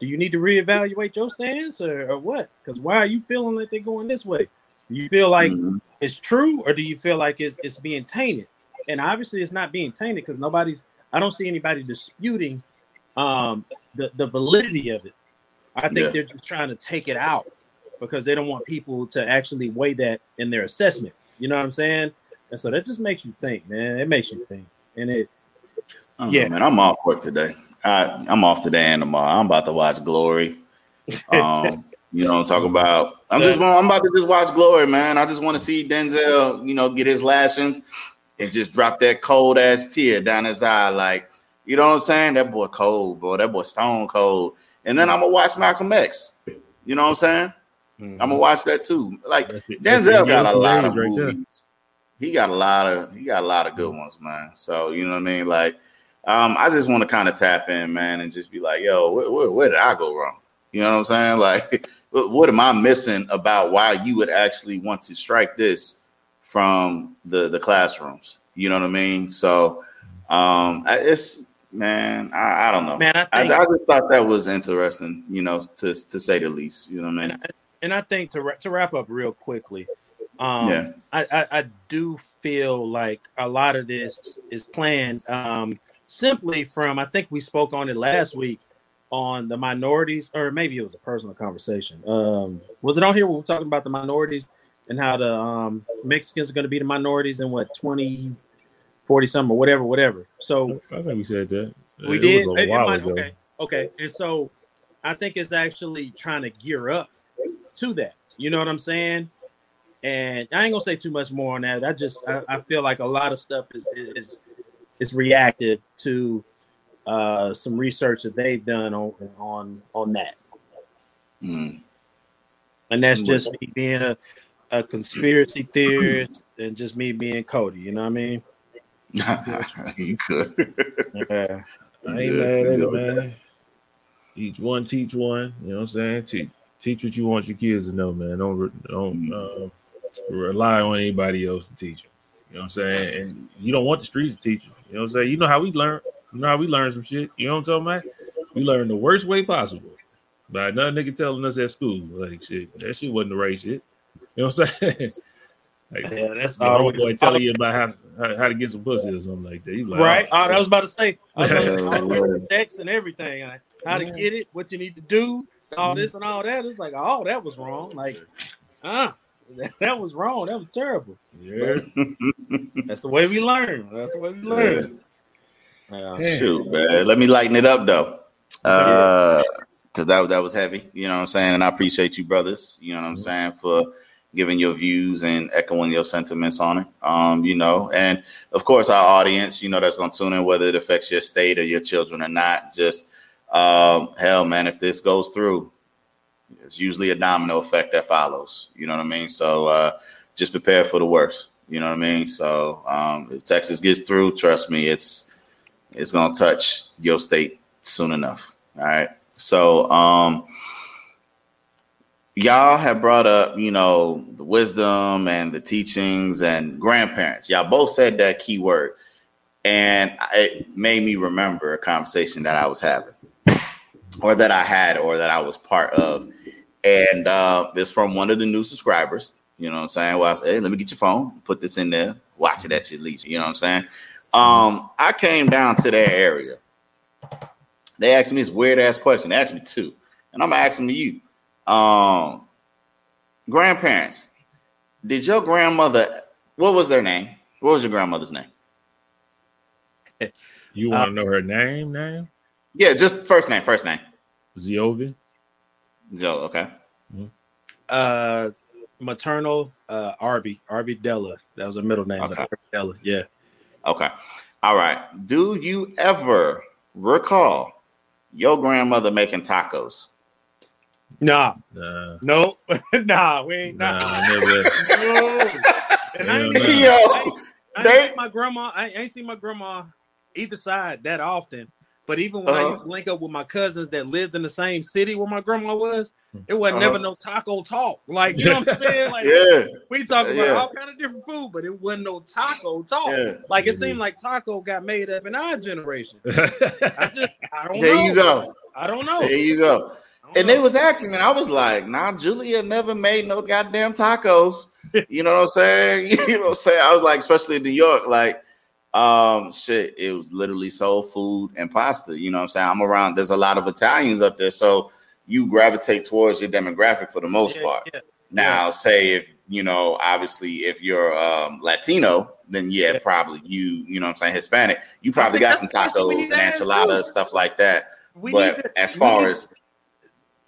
do you need to reevaluate your stance or, or what? Because why are you feeling like they're going this way? Do you feel like mm-hmm. it's true or do you feel like it's, it's being tainted? And obviously, it's not being tainted because nobody's, I don't see anybody disputing um, the, the validity of it. I think yeah. they're just trying to take it out because they don't want people to actually weigh that in their assessment. You know what I'm saying? And so that just makes you think, man. It makes you think. And it, yeah, man, I'm off work today. I, I'm off today and tomorrow. I'm about to watch Glory. Um, you know I'm talking about? I'm just I'm about to just watch Glory, man. I just want to see Denzel, you know, get his lashings and just drop that cold ass tear down his eye. Like, you know what I'm saying? That boy cold, bro. That boy stone cold. And then I'm gonna watch Malcolm X. You know what I'm saying? Mm-hmm. I'm gonna watch that too. Like Denzel got a lot of movies. He got a lot of he got a lot of good ones, man. So you know what I mean? Like um, I just want to kind of tap in, man, and just be like, yo, where, where, where, did I go wrong? You know what I'm saying? Like, what am I missing about why you would actually want to strike this from the the classrooms? You know what I mean? So, um, it's man, I, I don't know. Man, I, think, I, I, just thought that was interesting, you know, to to say the least. You know what I mean? and I think to to wrap up real quickly, um, yeah. I, I, I do feel like a lot of this is planned um, simply from I think we spoke on it last week on the minorities, or maybe it was a personal conversation. Um, was it on here? We were talking about the minorities and how the um, Mexicans are going to be the minorities in what 20, 40 something or whatever, whatever. So I think we said that. We it did. It, it might, okay, okay. And so I think it's actually trying to gear up to that. You know what I'm saying? And I ain't gonna say too much more on that. I just I, I feel like a lot of stuff is is is reactive to uh, some research that they've done on on on that. Mm. And that's just me being a, a conspiracy theorist and just me being Cody. You know what I mean? you could. yeah. I ain't mad at it, man. Each one teach one. You know what I'm saying? Teach teach what you want your kids to know, man. Don't don't uh, rely on anybody else to teach you. You know what I'm saying? And you don't want the streets to teach you. You know what I'm saying? You know how we learn. You know how we learn some shit. You know what I'm talking about? We learn the worst way possible. By another nigga telling us at school, like shit, that shit wasn't the right shit. You know what I'm saying? Like, yeah, that's all. Boy telling you about how, how, how to get some pussy or something like that. Like, right. Oh, I was about to say, I was about text and everything, how to get it, what you need to do, all this and all that. It's like, oh, that was wrong. Like, ah, uh, that, was wrong. That was terrible. Yeah. that's the way we learn. That's the way we learn. Yeah. Shoot, man. Let me lighten it up though. Uh, because that that was heavy. You know what I'm saying? And I appreciate you, brothers. You know what I'm mm-hmm. saying for giving your views and echoing your sentiments on it. Um, you know, and of course our audience, you know, that's gonna tune in whether it affects your state or your children or not. Just um, hell, man, if this goes through, it's usually a domino effect that follows. You know what I mean? So uh, just prepare for the worst. You know what I mean? So um, if Texas gets through, trust me, it's it's gonna touch your state soon enough. All right. So um y'all have brought up, you know, the wisdom and the teachings and grandparents. Y'all both said that key word. And it made me remember a conversation that I was having, or that I had, or that I was part of. And uh, it's from one of the new subscribers. You know what I'm saying? Well, I said, hey, let me get your phone, put this in there, watch it at your leisure. You know what I'm saying? Um, I came down to that area. They asked me this weird ass question. They asked me two, and I'm asking you. Um, grandparents, did your grandmother? What was their name? What was your grandmother's name? You want to uh, know her name? Name? Yeah, just first name. First name. Ziovi. Zo. Okay. Mm-hmm. Uh, maternal. Uh, Arby. Arby Della. That was a middle name. Okay. Della. Yeah. Okay. All right. Do you ever recall your grandmother making tacos? Nah. Nah. No. nah, we ain't nah. nah no. And I ain't, Yo, I ain't, I ain't seen my grandma. I ain't seen my grandma either side that often. But even when uh-huh. I used to link up with my cousins that lived in the same city where my grandma was, it wasn't uh-huh. never no taco talk. Like, you know what I'm saying? Like, yeah. we talk about yeah. all kind of different food, but it wasn't no taco talk. Yeah. Like, it mm-hmm. seemed like taco got made up in our generation. I just, I don't there know. you go. I don't know. There you go. And know. they was asking me, I was like, nah, Julia never made no goddamn tacos. you know what I'm saying? you know what I'm saying? I was like, especially in New York, like, um, shit, it was literally soul food and pasta. You know what I'm saying? I'm around, there's a lot of Italians up there. So you gravitate towards your demographic for the most yeah, part. Yeah, now, yeah. say if you know, obviously, if you're um, Latino, then yeah, probably you, you know what I'm saying, Hispanic, you probably got some tacos and enchiladas, stuff like that. We but to, as far as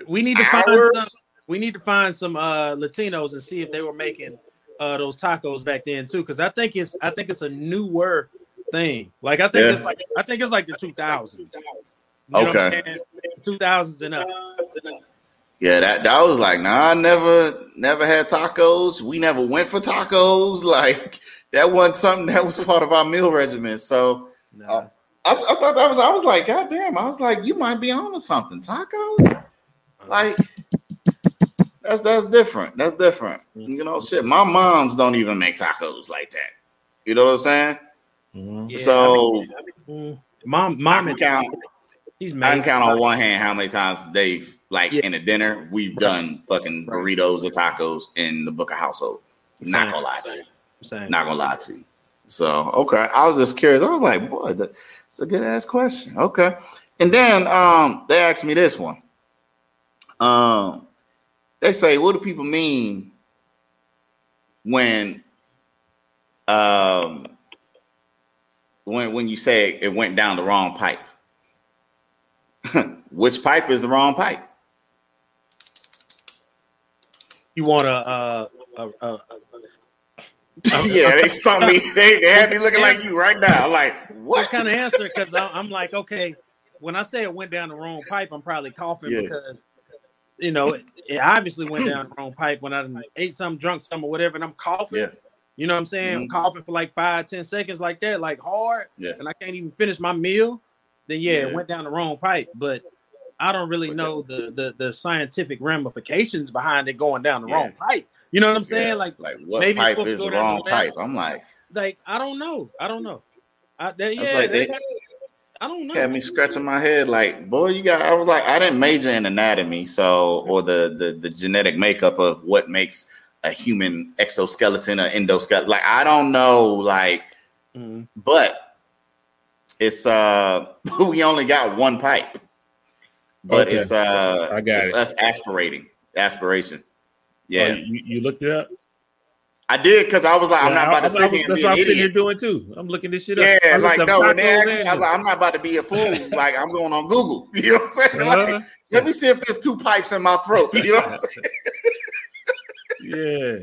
we need to find some, we need to find some uh Latinos and see if they were making uh those tacos back then too, because I think it's I think it's a newer thing. Like I think yeah. it's like I think it's like the two thousands. Okay, two thousands and up. Yeah, that that was like, nah, I never never had tacos. We never went for tacos. Like that wasn't something that was part of our meal regimen. So nah. uh, I, I, thought that was I was like, God damn, I was like, you might be on to something. Tacos? Uh-huh. Like that's that's different. That's different. You know, shit. My moms don't even make tacos like that. You know what I'm saying? Mm-hmm. Yeah, so, I mean, I mean, mom, mom, and count. He's I can count on one hand how many times Dave, like Yeah. in a dinner, we've done fucking Right. burritos or tacos in the Booker household. Not gonna lie to you. Same. Not gonna lie to you. So okay, I was just curious. I was like, boy, that's a good ass question. Okay, and then um, they asked me this one. Um, they say, what do people mean when um when when you say it went down the wrong pipe? Which pipe is the wrong pipe? You want a uh, a, a, a, yeah, they stumped me. They, they had me looking like you right now. Like what what? kind of answer? Because I'm like, okay, when I say it went down the wrong pipe, I'm probably coughing Yeah. because you know it, it obviously went down the wrong pipe when I ate something, drunk some or whatever, and I'm coughing. Yeah. You know what I'm saying? I'm Mhm. coughing for like five, ten seconds like that, like hard, Yeah. and I can't even finish my meal. Then yeah, Yeah. it went down the wrong pipe. But I don't really know the, the the scientific ramifications behind it going down the Yeah. wrong pipe. You know what I'm saying? Yeah, Like like what maybe pipe is the wrong pipe? I'm like, like I don't know. I don't know. I, they, yeah, like, they, they- I don't know. had me scratching my head. Like, boy, you got. I was like, I didn't major in anatomy, so or the the the genetic makeup of what makes a human exoskeleton or endoskeleton. Like, I don't know. Like, Mhm. but it's uh, we only got one pipe, but Okay. it's uh, I got it's it. us aspirating, aspiration. Oh, Yeah, you, you looked it up. I did because I was like, I'm not about I- to sit I- here and be an I'm sitting here idiot. doing too. I'm looking this shit up. Yeah, like no, when they asked me, I was like, I'm not about to be a fool. like I'm going on Google. You know what I'm saying? Uh-huh. let me see if there's two pipes in my throat. You know what I'm saying? Yeah.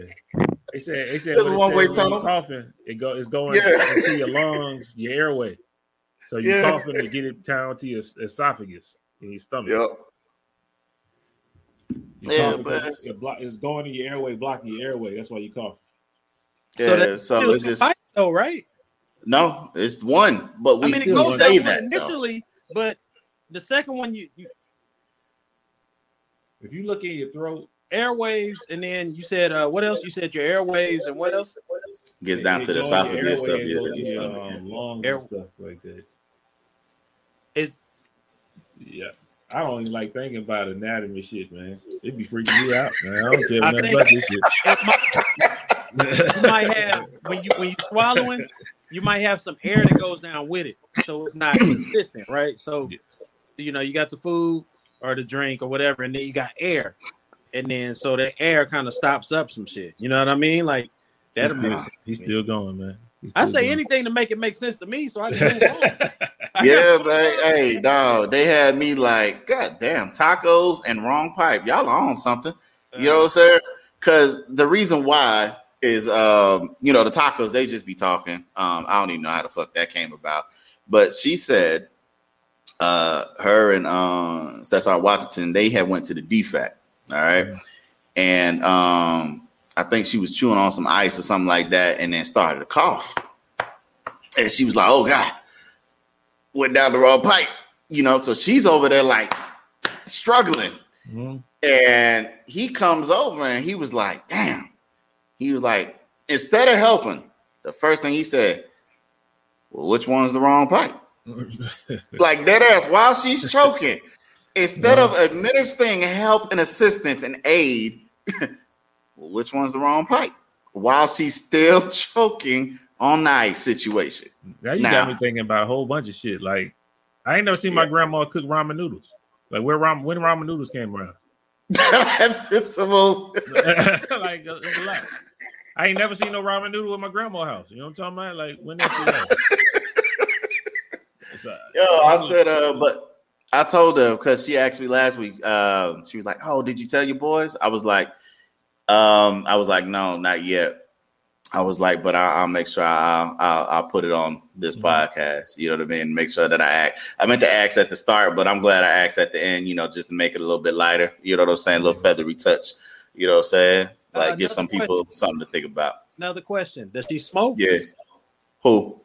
They said they said There's when a it one-way tunnel. coughing, it go it's going Yeah. into your lungs, your airway. So you Yeah. coughing to get it down to your esophagus in your stomach. Yep. You Yeah, because but- it's, it block, it's going in your airway, blocking your airway. That's why you cough. Yeah, So so, it's just pipes though, right? no, it's one. But we, I mean, it goes say down that though. initially, but the second one, you, you If you look in your throat, airwaves, and then you said uh, what else? You said your airwaves, and what else? gets down to the go esophagus of and your, go to your your stomach. um, lungs Air- stuff like that. Is Yeah. I don't even like thinking about anatomy shit, man. It be freaking me out, man. I don't care I nothing about this shit. might, you might have when you when you swallowing, you might have some air that goes down with it, so it's not consistent, right? So you know you got the food or the drink or whatever, and then you got air, and then so the air kind of stops up some shit. You know what I mean? Like that'll make sense. He's still going, man. I say going. anything to make it make sense to me, so I can move on. Yeah, but hey, dog, they had me like, God damn, tacos and wrong pipe. Y'all are on something. You know what I'm saying? Because the reason why is, um, you know, the tacos, they just be talking. Um, I don't even know how the fuck that came about. But she said, uh, her and uh, Stetsar Washington, they had went to the DFAC. All right. And um, I think she was chewing on some ice or something like that and then started to cough. And she was like, oh, God, went down the wrong pipe. You know, so she's over there like struggling. Mhm. And he comes over and he was like, damn. He was like, instead of helping, the first thing he said, well, which one's the wrong pipe? Like that ass while she's choking. Instead of administering help and assistance and aid, well, which one's the wrong pipe? While she's still choking on ice situation. now you Now- got me thinking about a whole bunch of shit. Like I ain't never seen my grandma cook ramen noodles. Like where ramen when ramen noodles came around. That's just the most. like it's a lot. I ain't never seen no ramen noodle in my grandma's house. You know what I'm talking about? Like when that shit happened. It's, uh, Yo, I said, uh, but I told her because she asked me last week. Uh, she was like, "Oh, did you tell your boys?" I was like, um, I was like, "No, not yet." I was like, "But I, I'll make sure I'll, I'll I'll put it on this Mhm. podcast." You know what I mean? Make sure that I act. I meant to ask at the start, but I'm glad I asked at the end. You know, just to make it a little bit lighter. You know what I'm saying? A little feathery touch. You know what I'm saying? Like Uh, give some another people something to think about. Another question: Does she smoke? Yeah. Who?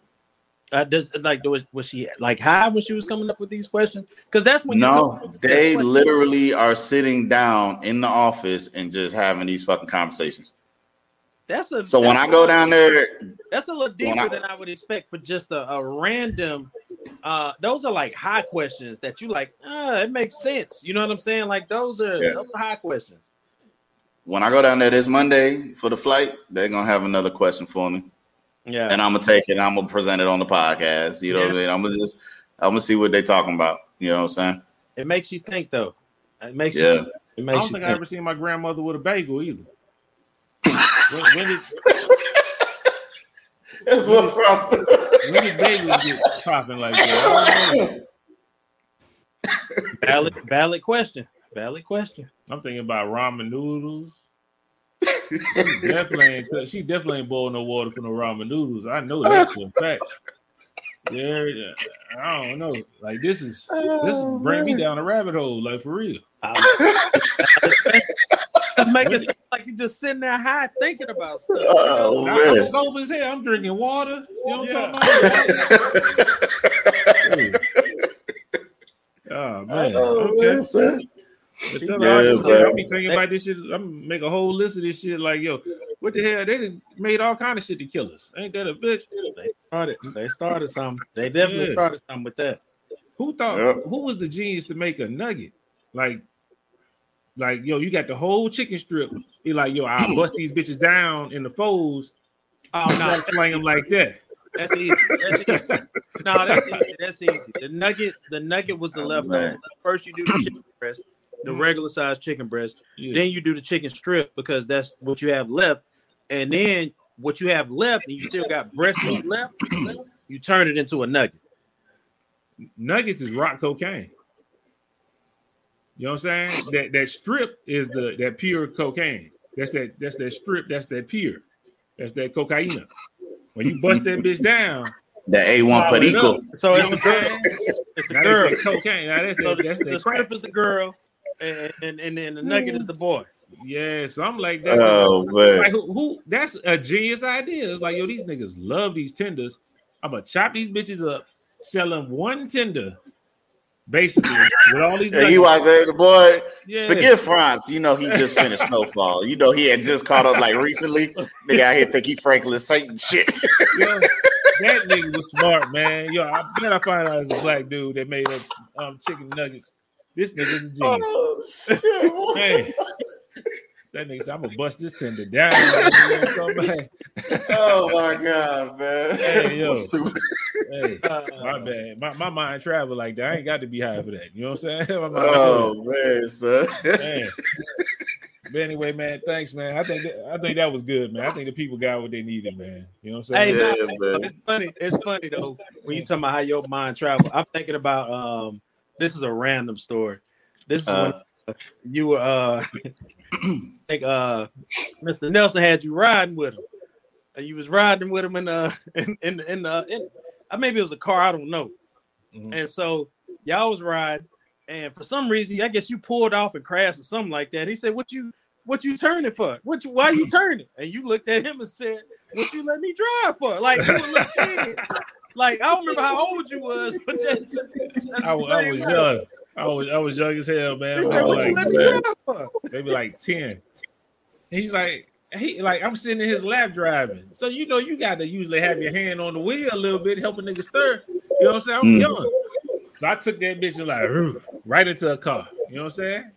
Uh, does like was was she like high when she was coming up with these questions? Because that's when you No, come up with they literally are sitting down in the office and just having these fucking conversations. That's a So when that's I go down there, that's a little deeper I- than I would expect for just a, a random uh, those are like high questions that you like. Uh, it makes sense. You know what I'm saying? Like those are, yeah. those are high questions. When I go down there this Monday for the flight, they're gonna have another question for me. Yeah, and I'm gonna take it. I'm gonna present it on the podcast. You know yeah. what I mean? I'm gonna just, I'm gonna see what they're talking about. You know what I'm saying? It makes you think, though. It makes yeah. you. It makes I don't think, think I ever seen my grandmother with a bagel either. when, when did, That's what Frost. when did bagels get popping like that? Valid, valid question. Valid question. I'm thinking about ramen noodles. She definitely ain't, she definitely ain't boiled no water for no ramen noodles. I know that for a fact. Yeah, I don't know. Like this is this is bring me down a rabbit hole, like for real. just make it like you just sitting there high thinking about stuff. Oh. I'm sober as hell. I'm drinking water. You know what I'm talking about? Ah, oh man. Oh, okay. man, sir. But tell yeah, her, I'll be thinking about this shit. I'm make a whole list of this shit. Like, yo, what the hell? They made all kind of shit to kill us. Ain't that a bitch? They started. They started something. They definitely yeah. started something with that. Who thought? Yep. Who was the genius to make a nugget? Like, like yo, you got the whole chicken strip. Be like, yo, I'll bust these bitches down in the folds. Oh no, slang them like that. That's easy. That's easy. No, that's easy. That's easy. The nugget, the nugget was the oh, leftover. First, you do the chicken breast the mm-hmm. regular size chicken breast. Yeah. Then you do the chicken strip because that's what you have left. And then what you have left, and you still got breast meat left, you turn it into a nugget. Nuggets is rock cocaine. You know what I'm saying? That that strip is the that pure cocaine. That's that that's that strip, that's that pure. That's that cocaine. When you bust that bitch down, the A1 Perico. So it's the girl. It's the girl. cocaine. Now that's, the, that's the strip is the girl and and, and then the nugget is the boy. Yeah, so I'm like that. Oh man, like, who, who, That's a genius idea. It's like yo, these niggas love these tenders. I'm gonna chop these bitches up, sell them one tender, basically with all these. he was there, the boy. Yeah. Forget France. You know he just finished Snowfall. You know he had just caught up like recently. Nigga out here think he Franklin Saint shit. yo, that nigga was smart, man. Yo, I bet I find out it's a black dude that made up um, chicken nuggets this nigga's a genius. Oh, shit. hey, that nigga said, I'm gonna bust this tender down. oh my god, man. Hey, yo. hey, my bad. My, my mind travel like that. I ain't got to be high for that. You know what I'm saying? oh man, son. Man. But anyway, man, thanks, man. I think that, I think that was good, man. I think the people got what they needed, man. You know what I'm saying? Hey, yeah, no, it's funny. It's funny though when you talking about how your mind travel. I'm thinking about um this is a random story. This is uh, when you were uh think uh Mr. Nelson had you riding with him. And you was riding with him in uh in in in, uh, in uh, maybe it was a car, I don't know. Mm-hmm. And so y'all was riding, and for some reason, I guess you pulled off and crashed or something like that. He said, What you what you turning for? What you why you turning? And you looked at him and said, What you let me drive for? Like you were like I don't remember how old you was, but that's, that's I, I, was young. I was I was young as hell, man. Said, like, maybe like ten. He's like he like I'm sitting in his lap driving, so you know you got to usually have your hand on the wheel a little bit, helping nigga stir. You know what I'm saying? I'm mm. young, so I took that bitch and like right into a car. You know what I'm saying?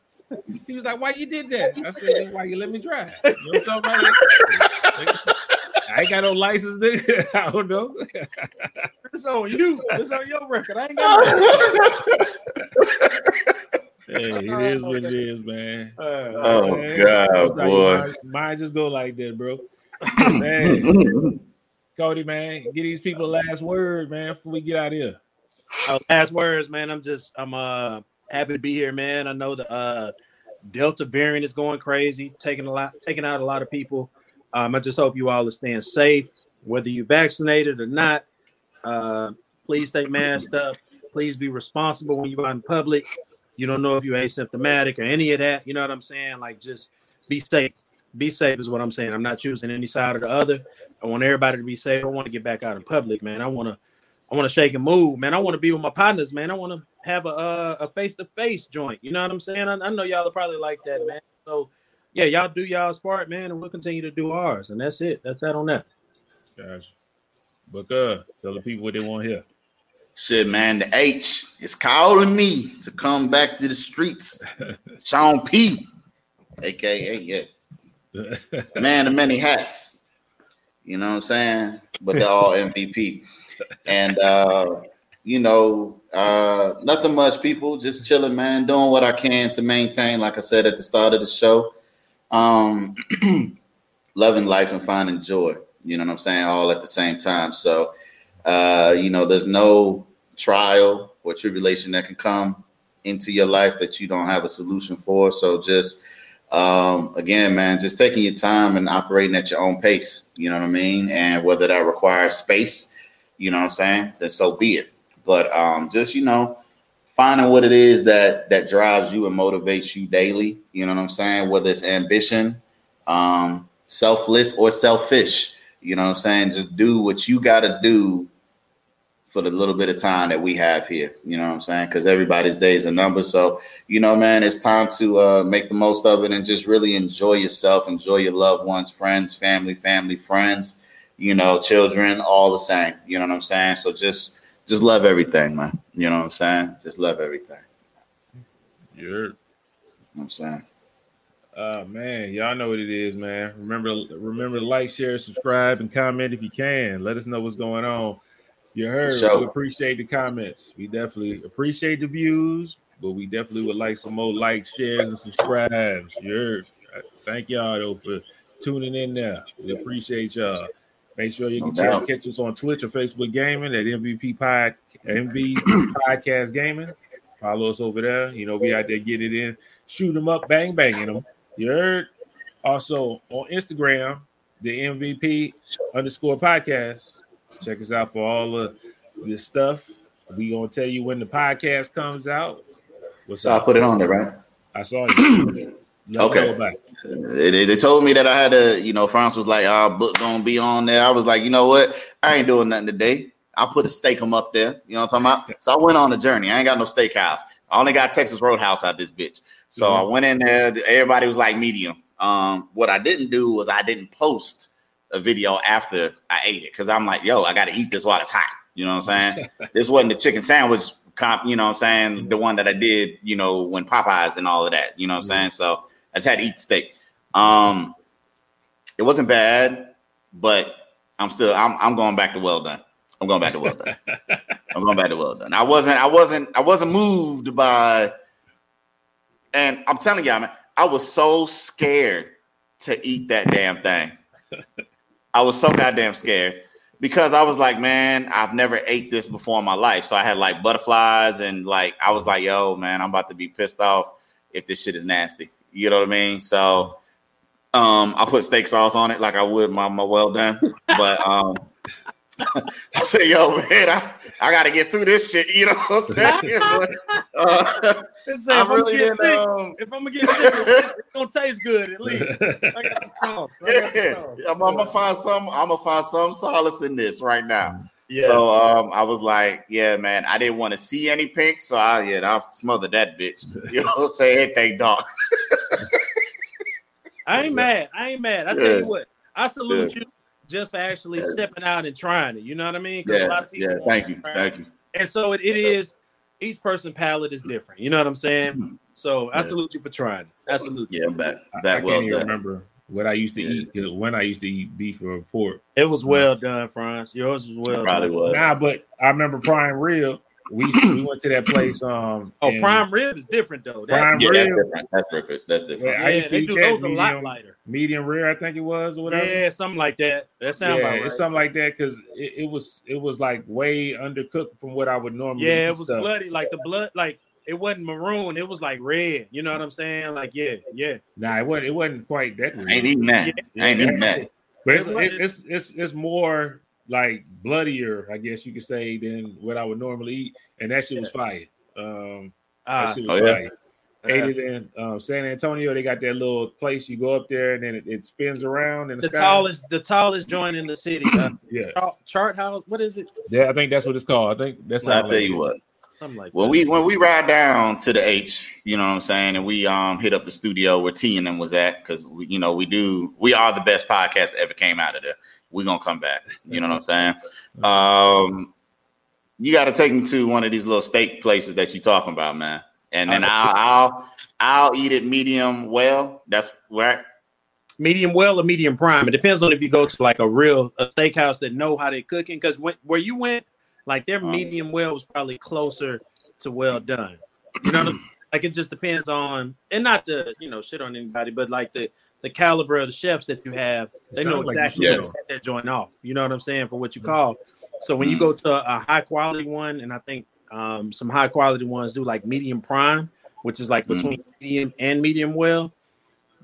He was like, "Why you did that?" I said, "Why you let me drive?" You know what I'm talking about? I ain't got no license, nigga. I don't know. it's on you. It's on your record. I ain't got. No Hey, it is what it is, man. Uh, oh man. God, boy. Mine, mine just go like that, bro. man. Cody, man, get these people last word, man, before we get out of here. Oh, last words, man. I'm just, I'm uh happy to be here, man. I know the uh Delta variant is going crazy, taking a lot, taking out a lot of people. Um, I just hope you all are staying safe, whether you're vaccinated or not. Uh, please stay masked up. Please be responsible when you're out in public. You don't know if you're asymptomatic or any of that. You know what I'm saying? Like, just be safe. Be safe is what I'm saying. I'm not choosing any side or the other. I want everybody to be safe. I want to get back out in public, man. I want to, I want to shake and move, man. I want to be with my partners, man. I want to have a a face to face joint. You know what I'm saying? I, I know y'all are probably like that, man. So yeah, y'all do y'all's part, man, and we'll continue to do ours. And that's it. That's that on that. Gotcha. But uh, tell the people what they want here. Shit, man, the H is calling me to come back to the streets. Sean P, aka yeah, man of many hats. You know what I'm saying? But they're all MVP. And uh, you know, uh, nothing much, people. Just chilling, man. Doing what I can to maintain, like I said at the start of the show, um, loving life and finding joy. You know what I'm saying? All at the same time. So uh, you know, there's no trial or tribulation that can come into your life that you don't have a solution for. So just um, again, man, just taking your time and operating at your own pace. You know what I mean? And whether that requires space, you know what I'm saying, then so be it. But um, just you know, finding what it is that that drives you and motivates you daily. You know what I'm saying? Whether it's ambition, um, selfless or selfish. You know what I'm saying? Just do what you got to do for the little bit of time that we have here. You know what I'm saying? Because everybody's days are numbered. So, you know, man, it's time to uh, make the most of it and just really enjoy yourself, enjoy your loved ones, friends, family, family, friends, you know, children, all the same. You know what I'm saying? So just just love everything, man. You know what I'm saying? Just love everything. You're you know what I'm saying. Uh man, y'all know what it is, man. Remember, remember to like, share, subscribe, and comment if you can. Let us know what's going on. You heard. Sure. We appreciate the comments. We definitely appreciate the views, but we definitely would like some more likes, shares, and subscribes. You heard. Thank y'all though for tuning in there. We appreciate y'all. Make sure you can no catch, catch us on Twitch or Facebook Gaming at MVP Pod MV Podcast Gaming. Follow us over there. You know, we out there get it in, shoot them up, bang banging them. You heard. Also on Instagram, the MVP underscore podcast. Check us out for all of this stuff. We gonna tell you when the podcast comes out. What's so up? I put it on there, right? I saw you. okay. They, they, told me that I had to, you know, France was like, "Our oh, book gonna be on there." I was like, you know what? I ain't doing nothing today. I'll put a steak them up there. You know what I'm talking about? So I went on a journey. I ain't got no steakhouse. I only got Texas Roadhouse out this bitch. So mm-hmm. I went in there. Everybody was like medium. Um, what I didn't do was I didn't post a video after I ate it because I'm like, yo, I got to eat this while it's hot. You know what I'm saying? this wasn't the chicken sandwich comp, you know what I'm saying? The one that I did, you know, when Popeyes and all of that, you know what I'm saying? So I just had to eat steak. Um, it wasn't bad, but I'm still I'm I'm going back to well done. I'm going back to well done. I'm going back to well done. I wasn't I wasn't I wasn't moved by and I'm telling y'all, man, I was so scared to eat that damn thing. I was so goddamn scared because I was like, man, I've never ate this before in my life. So I had like butterflies and like I was like, yo, man, I'm about to be pissed off if this shit is nasty. You know what I mean? So um I put steak sauce on it like I would my, my well done. But um I said, yo, man, I, I got to get through this shit. You know what I'm saying? but, uh, say, I really didn't. Sick, um... If I'm gonna get sick, it's gonna taste good at least. I got the sauce. Got yeah, sauce. I'm, I'm, gonna find some. I'm gonna find some solace in this right now. Yeah. So um, I was like, yeah, man, I didn't want to see any pink, so I yeah, I'll smother that bitch. You know what I'm saying? Thank dog. I ain't mad. I ain't mad. I tell yeah. you what, I salute yeah. you just for actually yeah. stepping out and trying it. You know what I mean? Yeah, a lot of people yeah. Thank you, thank you. And so it, it is. Each person palate is different. You know what I'm saying? Mm-hmm. So I salute you for trying. Absolutely. Yeah, back, back I, I well can't even remember what I used to yeah. eat when I used to eat beef or pork. It was well done, Franz. Yours was well. It probably done. was. Nah, but I remember prime rib we we went to that place. Um, oh, prime rib is different though. That's, prime yeah, rib, that's different. That's different. That's different. Yeah, yeah they do those medium, a lot lighter. Medium rare, I think it was, or whatever. Yeah, something like that. That sounds yeah, right. it's something like that because it, it, was it was like way undercooked from what I would normally. Yeah, it was stuff. bloody, like the blood, like it wasn't maroon. It was like red. You know what I'm saying? Like yeah, yeah. Nah, it wasn't. It wasn't quite that. I ain't eating that. Yeah, I ain't eating that. But it's, it's, it's, it's, it's more like bloodier, I guess you could say, than what I would normally eat, and that shit was fire. Um, that ah. shit was oh, fire. Yeah. Ate it in um, San Antonio. They got that little place you go up there and then it, it spins around. And the, the tallest, the tallest joint in the city. Uh, yeah, Chart House. What is it? Yeah, I think that's what it's called. I think that's. I'll tell you what. Like when that. we when we ride down to the H, you know what I'm saying, and we um hit up the studio where T and them was at because we you know we do we are the best podcast that ever came out of there we're gonna come back. You know what I'm saying? Um, you got to take me to one of these little steak places that you're talking about, man. And then I'll I'll I'll eat it medium well. That's right. Medium well or medium prime. It depends on if you go to like a real a steakhouse that know how they're cooking. Because where you went, like their uh-huh. medium well was probably closer to well done. You know, like it just depends on, and not to you know shit on anybody, but like the the caliber of the chefs that you have, they know exactly like how to set that joint off. You know what I'm saying for what you call. So when you go to a, high quality one, and I think um, some high quality ones do like medium prime, which is like between mm. medium and medium well.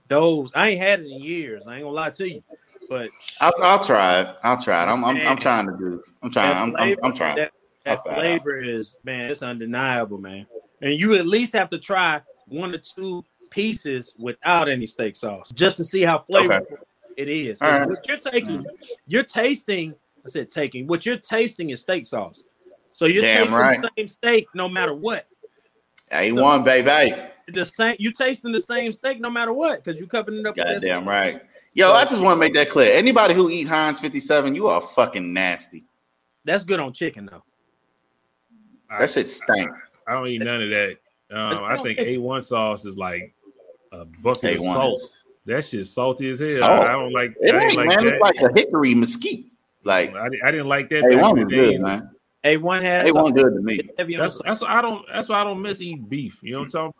Those I ain't had it in years. I ain't gonna lie to you, but I'll, I'll try it. I'll try it. I'm, I'm, I'm trying to do. I'm trying. I'm, flavor, I'm, I'm, trying. That, that flavor is man, it's undeniable, man. And you at least have to try one or two pieces without any steak sauce just to see how flavorful okay. it is. Right. What you're taking, mm-hmm. you're tasting. I said taking. What you're tasting is steak sauce. So you're Damn tasting right. the same steak no matter what. A so, one, baby. The same. You tasting the same steak no matter what because you're covering it up. Goddamn right. Yo, so, I just want to make that clear. Anybody who eat Heinz 57, you are fucking nasty. That's good on chicken though. That shit stank. I don't eat none of that. Um, I think A1 sauce is like a bucket A1 of salt. Is... That shit's salty as hell. Salt. I don't like. It I ain't, like man. That. It's like a hickory mesquite. Like I, I didn't like that. A1 was good, man. A1 has A1 good to me. That's, that's why I don't. That's why I don't miss eating beef. You know what I'm talking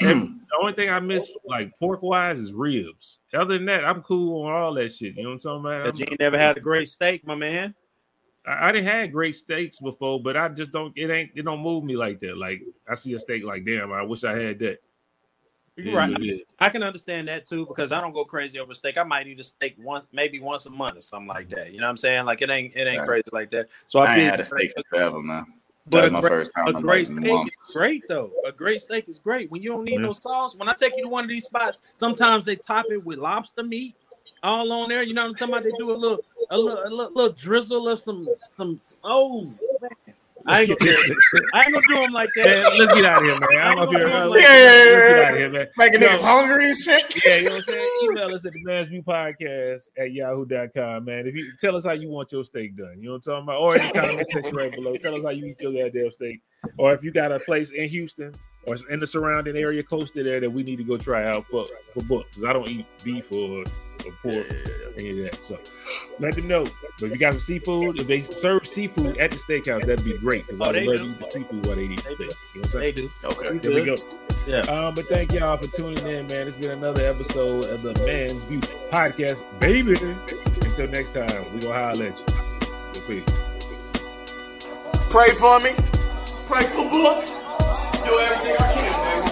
about? the only thing I miss, like pork wise, is ribs. Other than that, I'm cool on all that shit. You know what I'm talking about? But you ain't never had a great steak, my man. I, I didn't had great steaks before, but I just don't. It ain't. It don't move me like that. Like I see a steak, like damn, I wish I had that. You're right. I can understand that too because I don't go crazy over steak. I might eat a steak once, maybe once a month or something like that. You know what I'm saying? Like it ain't it ain't right. crazy like that. So I, I ain't had a steak forever, man. But a great, a great steak is great though. A great steak is great when you don't need mm-hmm. no sauce. When I take you to one of these spots, sometimes they top it with lobster meat all on there. You know what I'm talking about? They do a little, a little, a little, little drizzle of some, some. Oh. I ain't gonna, do, I ain't gonna do them like that. Man, let's get out of here, man. I don't know if you're like, yeah, yeah, yeah, get out of here, man. Making niggas hungry and shit. Yeah, you know what I'm saying? Email us at the Man's View Podcast at yahoo.com, man. If you tell us how you want your steak done, you know what I'm talking about? Or in the comment section right below. Tell us how you eat your goddamn steak. Or if you got a place in Houston or in the surrounding area close to there that we need to go try out for for books. Because I don't eat beef or, or pork, any of that. So let them know. But if you got some seafood, if they serve seafood at the steakhouse, that'd be great. Because oh, I love to eat the seafood while they eat they steak. You know they do. Okay, there we go. Yeah. Um, but thank y'all for tuning in, man. It's been another episode of the Man's View podcast, baby. Until next time, we gonna holler at you. Peace. Pray for me. Pray for book do everything I can, baby.